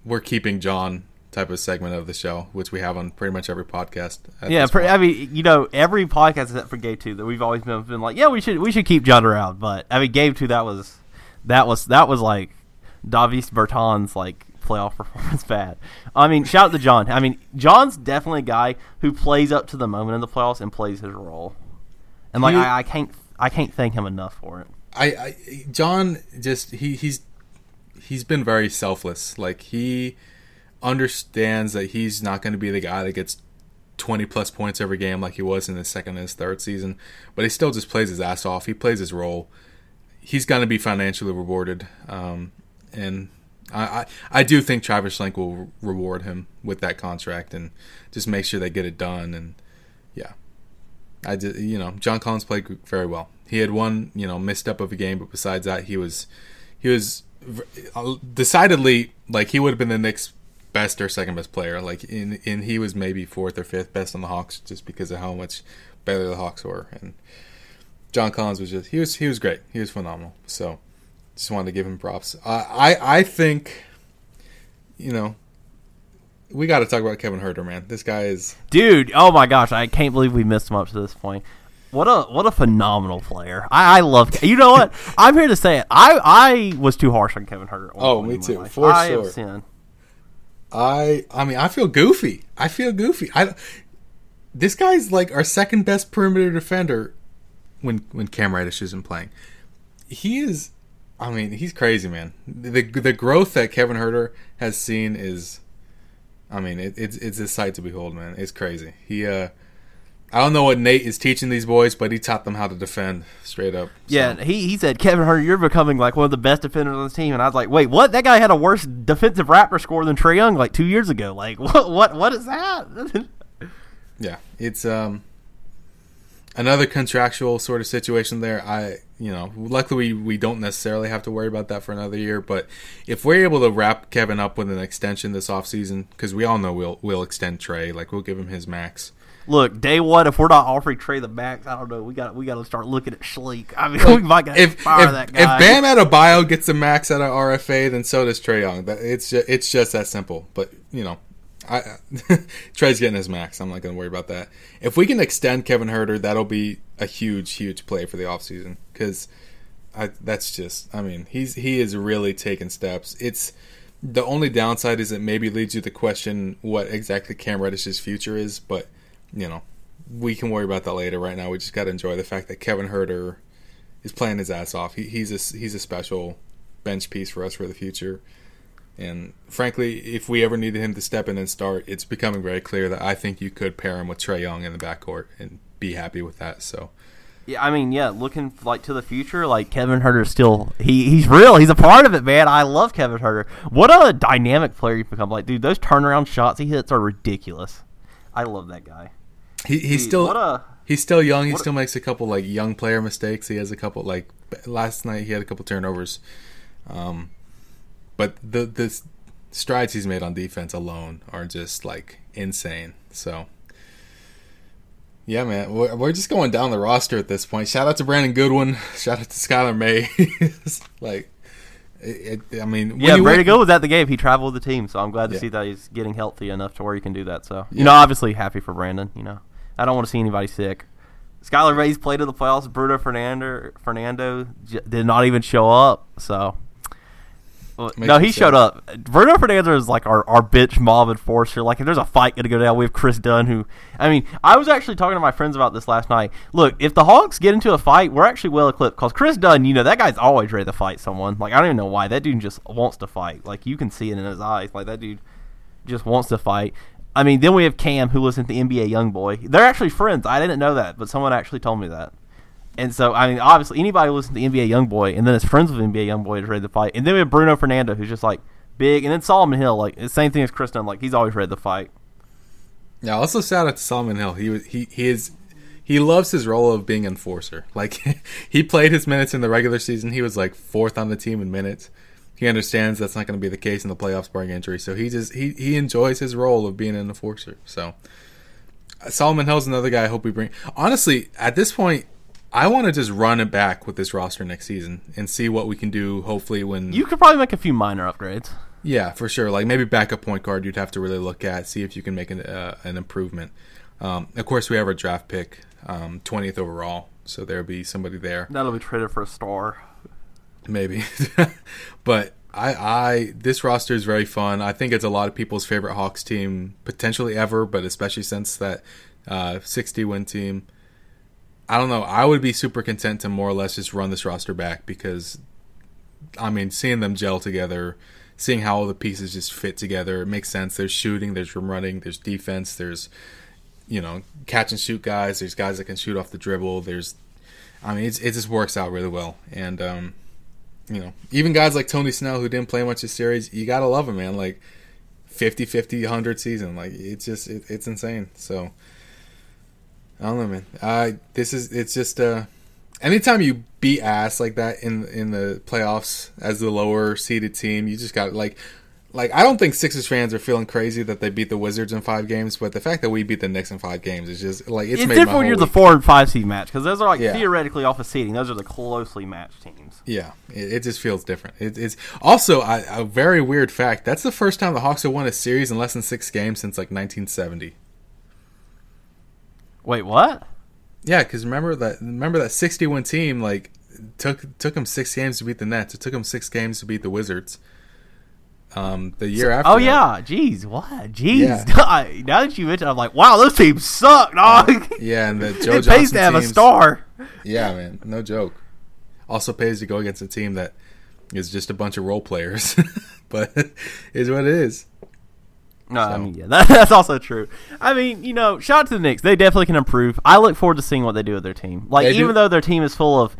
we're keeping John type of segment of the show, which we have on pretty much every podcast. yeah, pre- I mean, you know, every podcast except for Game Two that we've always been, been like, yeah, we should we should keep John around. But I mean, Game Two that was that was that was like Davis Bertans like playoff <laughs> performance bad. I mean, shout out to John. I mean, John's definitely a guy who plays up to the moment in the playoffs and plays his role. And like, He- I, I can't I can't thank him enough for it. I, I John just he he's he's been very selfless. Like he understands that he's not going to be the guy that gets 20 plus points every game like he was in his second and his third season, but he still just plays his ass off. He plays his role. He's going to be financially rewarded. Um, and I, I I do think Travis Schlenk will reward him with that contract and just make sure they get it done and yeah. I did, you know, John Collins played very well. He had one, you know, misstep of a game, but besides that, he was, he was uh, decidedly like he would have been the Knicks' best or second best player. Like in, in he was maybe fourth or fifth best on the Hawks just because of how much better the Hawks were. And John Collins was just he was he was great. He was phenomenal. So just wanted to give him props. I I, I think, you know. We got to talk about Kevin Huerter, man. This guy is Dude, oh my gosh, I can't believe we missed him up to this point. What a what a phenomenal player. I, I love. You know what? <laughs> I'm here to say it. I I was too harsh on Kevin Huerter. Oh, me too, life. for I sure. have sinned. I I mean I feel goofy. I feel goofy. I this guy's like our second best perimeter defender when when Cam Reddish isn't playing. He is. I mean, he's crazy, man. The the growth that Kevin Huerter has seen is, I mean, it, it's it's a sight to behold, man. It's crazy. He uh, I don't know what Nate is teaching these boys, but he taught them how to defend straight up. So- Yeah, he, he said, Kevin Huerter, you're becoming like one of the best defenders on the team. And I was like, wait, what? That guy had a worse defensive Raptor score than Trae Young like two years ago. Like, <laughs> what? What? What is that? <laughs> Yeah, it's um another contractual sort of situation there. I, you know, luckily we, we don't necessarily have to worry about that for another year. But if we're able to wrap Kevin up with an extension this offseason, because we all know we'll we'll extend Trae, like we'll give him his max. Look, day one, if we're not offering Trae the max, I don't know. We got we got to start looking at Schlenk. I mean, <laughs> we might got to If fire if, that if guy. Bam Adebayo gets a max out of RFA, then so does Trae Young. It's just, it's just that simple. But you know, I <laughs> Trae's getting his max. I'm not going to worry about that. If we can extend Kevin Huerter, that'll be a huge, huge play for the offseason because that's just. I mean, he's he is really taking steps. It's the only downside is it maybe leads you to question what exactly Cam Reddish's future is, but you know, we can worry about that later. Right now, we just got to enjoy the fact that Kevin Huerter is playing his ass off. He, he's a he's a special bench piece for us for the future. And frankly, if we ever needed him to step in and start, it's becoming very clear that I think you could pair him with Trae Young in the backcourt and be happy with that. So, Yeah, I mean, yeah, looking like to the future, like Kevin Huerter still he he's real. He's a part of it, man. I love Kevin Huerter. What a dynamic player he's become. Like, dude, those turnaround shots he hits are ridiculous. I love that guy. he, he's Dude, still what a- he's still young. He what a- still makes a couple like young player mistakes. He has a couple like last night he had a couple turnovers. Um, but the the strides he's made on defense alone are just like insane. So Yeah, man. We're, we're just going down the roster at this point. Shout out to Brandon Goodwin. <laughs> Shout out to Skylar May. <laughs> like, it, it, I mean, Yeah, Brady Good was at the game. He traveled with the team, so I'm glad to Yeah. see that he's getting healthy enough to where he can do that. So, you Yeah. know, obviously happy for Brandon. You know, I don't want to see anybody sick. Skylar Ray's played in the playoffs. Bruno Fernando Fernando j- did not even show up. So, no, he sad. showed up. Bruno Fernandez is like our, our bitch mob enforcer. Like, if there's a fight going to go down, we have Chris Dunn, who, I mean, I was actually talking to my friends about this last night. Look, if the Hawks get into a fight, we're actually well equipped because Chris Dunn, you know, that guy's always ready to fight someone. Like, I don't even know why. That dude just wants to fight. Like, you can see it in his eyes. Like, that dude just wants to fight. I mean, then we have Cam, who listens to the NBA YoungBoy. They're actually friends. I didn't know that, but someone actually told me that. And so, I mean, obviously, anybody who listens to NBA YoungBoy and then is friends with NBA YoungBoy is ready to fight. And then we have Bruno Fernando, who's just like big, and then Solomon Hill, like the same thing as Chris Dunn, like he's always ready to fight. Yeah, also shout out to Solomon Hill. He was he he is he loves his role of being enforcer. <laughs> Like he played his minutes in the regular season. He was like fourth on the team in minutes. He understands that's not going to be the case in the playoffs barring injury. So he just he he enjoys his role of being an enforcer. So uh, Solomon Hill's another guy I hope we bring. Honestly, at this point, I want to just run it back with this roster next season and see what we can do. Hopefully, when You could probably make a few minor upgrades. yeah, for sure. Like maybe backup point guard, you'd have to really look at, see if you can make an uh, an improvement. Um, of course, we have our draft pick, um, twentieth overall, so there'll be somebody there, That'll be traded for a star. maybe. <laughs> but I, I, this roster is very fun. I think it's a lot of people's favorite Hawks team potentially ever, but especially since that uh, sixty win team. I don't know. I would be super content to more or less just run this roster back because I mean, seeing them gel together, seeing how all the pieces just fit together, it makes sense. There's shooting, there's rim running, there's defense, there's you know catch and shoot guys. There's guys that can shoot off the dribble. There's, I mean, it just works out really well. And um, you know, even guys like Tony Snell who didn't play much this series, you gotta love him, man. Like 50, 50, 100 season, like it's just it, it's insane. So I don't know, man. I this is it's just uh anytime you beat ass like that in in the playoffs as the lower seeded team, you just got like like I don't think Sixers fans are feeling crazy that they beat the Wizards in five games, but the fact that we beat the Knicks in five games is just like it's, It's, made different when you're whole the four and five seed match because those are like Yeah. theoretically off of seeding. Those are the closely matched teams. Yeah, it, it just feels different. It, it's also I, a very weird fact. That's the first time the Hawks have won a series in less than six games since like 1970. Wait, what? Yeah, because remember that remember that 61 team like took took them six games to beat the Nets. It took them six games to beat the Wizards. Um, the year after. Oh that. yeah, jeez, what? Jeez, Yeah. <laughs> now that you mention, it, I'm like, wow, those teams suck, dog. Yeah, <laughs> and the Joe it pays Johnson to have a star. Yeah, man, no joke. Also pays to go against a team that is just a bunch of role players, <laughs> but is what it is. No, I mean, yeah, <laughs> that, that's also true. I mean, you know, shout out to the Knicks. They definitely can improve. I look forward to seeing what they do with their team. Like, They do- even though their team is full of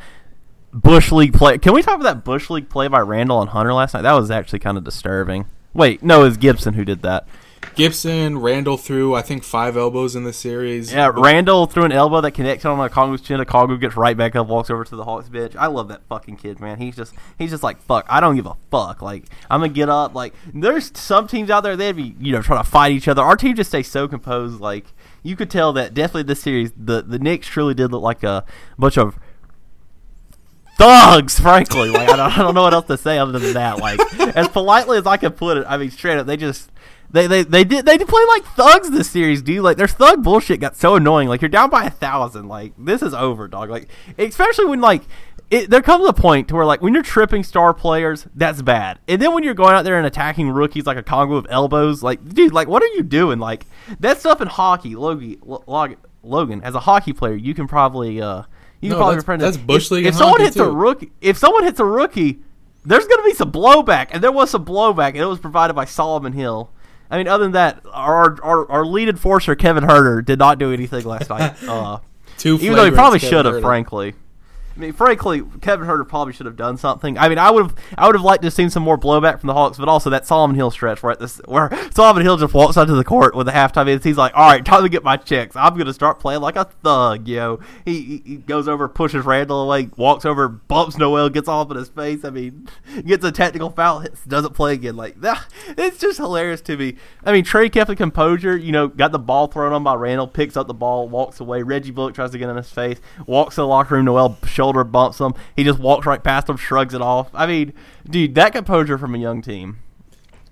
Bush League play. Can we talk about that Bush League play by Randle and Hunter last night? That was actually kind of disturbing. Wait, no, it was Gibson who did that. Gibson, Randle threw I think five elbows in the series. Yeah, Randle threw an elbow that connects on Okongwu's chin. Okongwu gets right back up, walks over to the Hawks bench. I love that fucking kid, man. He's just he's just like fuck. I don't give a fuck. Like I'm gonna get up. Like there's some teams out there they'd be you know trying to fight each other. Our team just stays so composed. Like you could tell that definitely this series the the Knicks truly did look like a bunch of thugs. Frankly, like I don't, I don't know what else to say other than that. Like as politely as I can put it. I mean straight up, they just. They, they, they did they did play like thugs this series, dude. Like their thug bullshit got so annoying. Like you're down by a thousand. Like this is over, dog. Like especially when like it, there comes a point to where like when you're tripping star players, that's bad. And then when you're going out there and attacking rookies like Okongwu of elbows, like dude, like what are you doing? Like that stuff in hockey, Logie, Lo- Logan, as a hockey player, you can probably uh you can No, probably that's- befriend that's bush league If in someone hits a rookie, if someone hits a rookie, there's going to be some blowback, and there was some blowback, and it was provided by Solomon Hill. I mean, other than that, our our, our lead enforcer Kevin Huerter did not do anything last night. <laughs> Uh, Two even though he probably should have, frankly. I mean, frankly, Kevin Huerter probably should have done something. I mean, I would have, I would have liked to have seen some more blowback from the Hawks, but also that Solomon Hill stretch where this, where Solomon Hill just walks onto the court with the halftime minutes. He's like, "All right, time to get my checks. I'm gonna start playing like a thug, yo." He, he, he goes over, pushes Randle away, walks over, bumps Noel, gets off in his face. I mean, gets a technical foul, hits, doesn't play again. Like that, <laughs> it's just hilarious to me. I mean, Trae kept the composure. You know, got the ball thrown on by Randle, picks up the ball, walks away. Reggie Bullock tries to get in his face, walks to the locker room. Noel shoulder bumps him. He just walks right past him, shrugs it off. I mean, dude, that composure from a young team.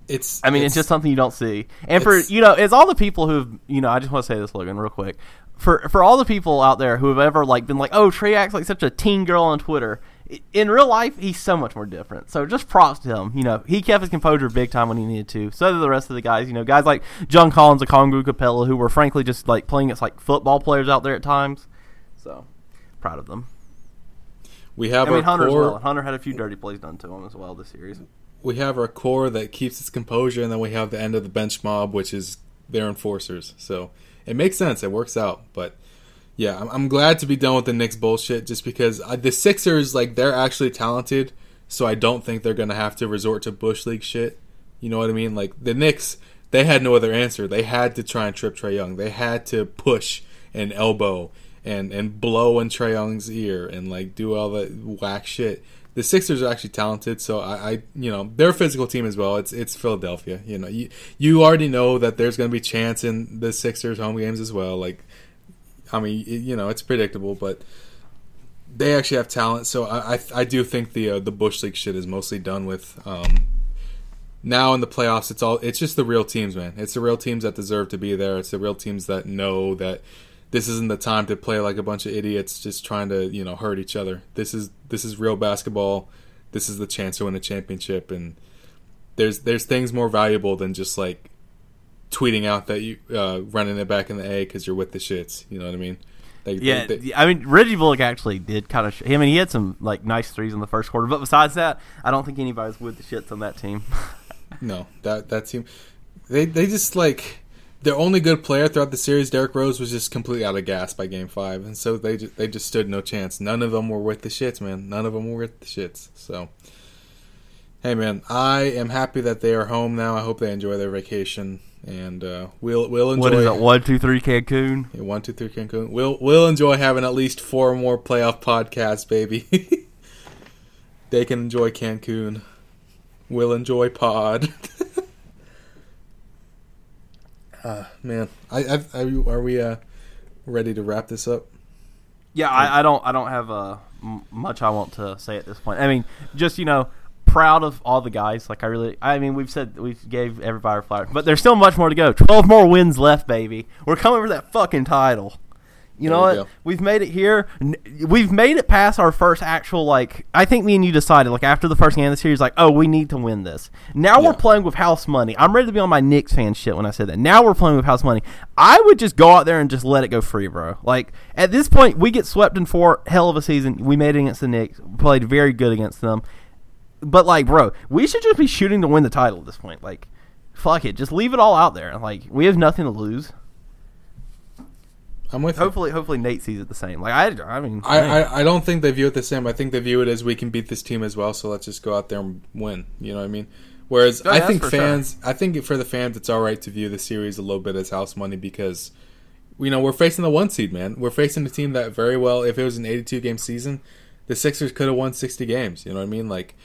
It's. I mean, it's, just something you don't see. And for you know, it's all the people who've you know. I just want to say this, Logan, real quick. For for all the people out there who have ever like been like, oh, Trae acts like such a teen girl on Twitter. In real life, he's so much more different. So just props to him. You know, he kept his composure big time when he needed to. So did the rest of the guys. You know, guys like John Collins, Okongwu, Capela, who were frankly just like playing against like football players out there at times. So proud of them. We have I mean, our Hunter core. as well. Hunter had a few dirty plays done to him as well this series. We have our core that keeps its composure, and then we have the end of the bench mob, which is their enforcers. So it makes sense. It works out. But yeah, I'm, I'm glad to be done with the Knicks bullshit, just because I, the Sixers, like, they're actually talented. So I don't think they're gonna have to resort to bush league shit. You know what I mean? Like the Knicks, they had no other answer. They had to try and trip Trae Young. They had to push and elbow and and blow in Trae Young's ear and like do all that whack shit. The Sixers are actually talented, so I, I, you know, they're a physical team as well. It's it's Philadelphia. You know, you you already know that there's going to be chance in the Sixers home games as well. Like, I mean, you know, it's predictable, but they actually have talent. So I I, I do think the uh, the Bush League shit is mostly done with. Um, now in the playoffs, it's all it's just the real teams, man. It's the real teams that deserve to be there. It's the real teams that know that this isn't the time to play like a bunch of idiots just trying to you know hurt each other. This is this is real basketball. This is the chance to win a championship, and there's there's things more valuable than just like tweeting out that you uh, running it back in the A because you're with the shits. You know what I mean? They, Yeah, they- they- I mean Reggie Bullock actually did kind of. Sh- I mean, he had some like nice threes in the first quarter, but besides that, I don't think anybody's with the shits on that team. <laughs> No, that that team, they they just like their only good player throughout the series, Derrick Rose, was just completely out of gas by Game Five, and so they just, they just stood no chance. None of them were with the shits, man. None of them were with the shits. So, hey, man, I am happy that they are home now. I hope they enjoy their vacation, and uh, we'll we'll enjoy. what is it? One, two, three, Cancun. Yeah, one, two, three, Cancun. We'll we'll enjoy having at least four more playoff podcasts, baby. <laughs> they can enjoy Cancun. We'll enjoy Pod. <laughs> uh, man, I, I, are, are we uh, ready to wrap this up? Yeah, I, I don't. I don't have uh, much I want to say at this point. I mean, just you know, proud of all the guys. Like I really. I mean, we've said we gave everybody our flowers, but there's still much more to go. Twelve more wins left, baby. We're coming for that fucking title. You know we what? go. We've made it here. We've made it past our first actual like. I think me and you decided like after the first game of the series, like, oh, we need to win this. Now we're playing with house money. I'm ready to be on my Knicks fan shit when I said that. Now we're playing with house money. I would just go out there and just let it go free, bro. Like at this point, we get swept in four hell of a season. We made it against the Knicks. Played very good against them. But like, bro, we should just be shooting to win the title at this point. Like, fuck it, just leave it all out there. Like, we have nothing to lose. I'm with you. Hopefully, hopefully Nate sees it the same. Like I, I mean, I, man. I, I don't think they view it the same. I think they view it as we can beat this team as well, so let's just go out there and win. You know what I mean? Whereas I think fans, I think for the fans, it's all right to view the series a little bit as house money because, you know, we're facing the one seed, man. We're facing a team that very well, if it was an 82 game season, the Sixers could have won 60 games. You know what I mean? Like,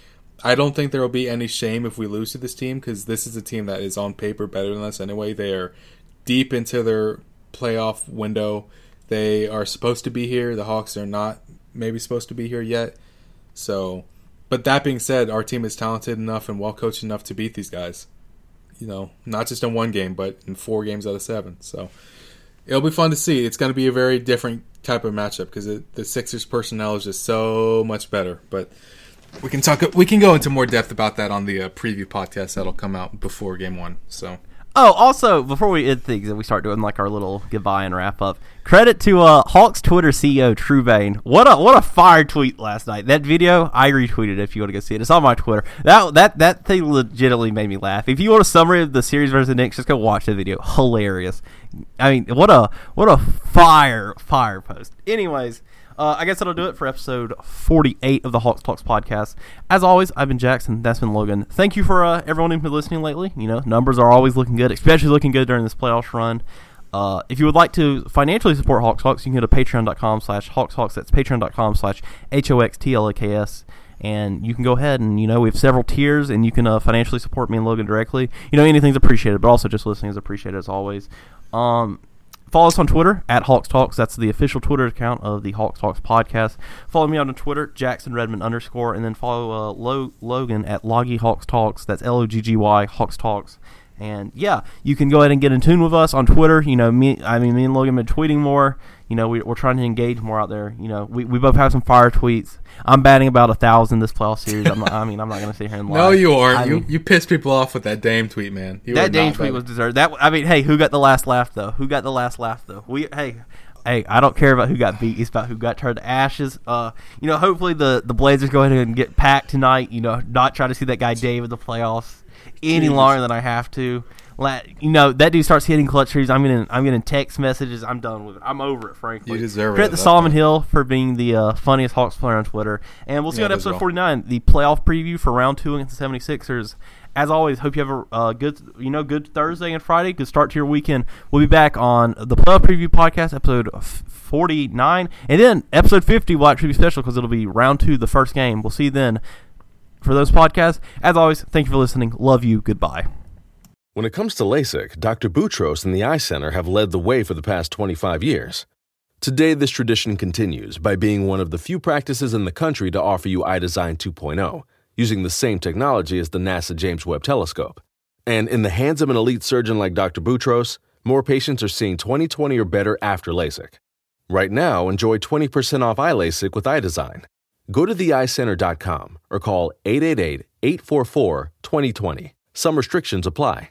I don't think there will be any shame if we lose to this team because this is a team that is on paper better than us anyway. They are deep into their playoff window. They are supposed to be here. The Hawks are not maybe supposed to be here yet. So, but that being said, our team is talented enough and well coached enough to beat these guys. You know, not just in one game, but in four games out of seven. So, it'll be fun to see. It's going to be a very different type of matchup because the Sixers personnel is just so much better. But we can talk. We can go into more depth about that on the uh, preview podcast that'll come out before game one. So. Oh, also, before we end things and we start doing like our little goodbye and wrap up, credit to uh, Hawks Twitter CEO Truvane. What a what a fire tweet last night. That video I retweeted if you want to go see it. It's on my Twitter. That that that thing legitimately made me laugh. If you want a summary of the series versus the Knicks, just go watch the video. Hilarious. I mean, what a what a fire fire post. Anyways, Uh, I guess that'll do it for episode 48 of the Hox Talks podcast. As always, I've been Jackson. That's been Logan. Thank you for uh, everyone who's been listening lately. You know, numbers are always looking good, especially looking good during this playoffs run. Uh, if you would like to financially support Hox Talks, you can go to patreon.com slash Hawks. That's patreon.com slash H-O-X-T-L-A-K-S. And you can go ahead and, you know, we have several tiers and you can uh, financially support me and Logan directly. You know, anything's appreciated, but also just listening is appreciated as always. Um, follow us on Twitter at Hox Talks. That's the official Twitter account of the Hox Talks podcast. Follow me on Twitter, Jackson Redmond underscore, and then follow uh, Lo- Logan at Loggy Hox Talks. That's L O G G Y Hox Talks. And yeah, you can go ahead and get in tune with us on Twitter. You know, me, I mean, me and Logan have been tweeting more. You know, we, are trying to engage more out there. You know, we, we both have some fire tweets. I'm batting about a thousand this playoff series. I'm not, I mean, I'm not going to sit here and <laughs> lie. No, you are. I you mean, you pissed people off with that Dame tweet, man. You that Dame tweet was deserved. That I mean, hey, who got the last laugh though? Who got the last laugh though? We hey. Hey, I don't care about who got beat. It's about who got turned to ashes. Uh, you know, hopefully the, the Blazers go ahead and get packed tonight. You know, not try to see that guy Dave in the playoffs any Jesus. longer than I have to. Let you know that dude starts hitting clutch trees. I'm getting I'm getting text messages. I'm done with it. I'm over it. Frankly, You deserve it Credit at to Solomon. Hill for being the uh, funniest Hawks player on Twitter. And we'll see Yeah, you on episode 49, the playoff preview for round two against the 76ers. As always, hope you have a uh, good, you know, good Thursday and Friday. Good start to your weekend. We'll be back on the playoff preview podcast, episode 49, and then episode 50 will actually be special because it'll be round two, the first game. We'll see you then for those podcasts. As always, thank you for listening. Love you. Goodbye. When it comes to LASIK, Dr. Boutros and the Eye Center have led the way for the past 25 years. Today, this tradition continues by being one of the few practices in the country to offer you iDesign 2.0, using the same technology as the NASA James Webb Telescope. And in the hands of an elite surgeon like Dr. Boutros, more patients are seeing 20/20 or better after LASIK. Right now, enjoy 20% off iLASIK with iDesign. Go to theeyecenter.com or call 888-844-2020. Some restrictions apply.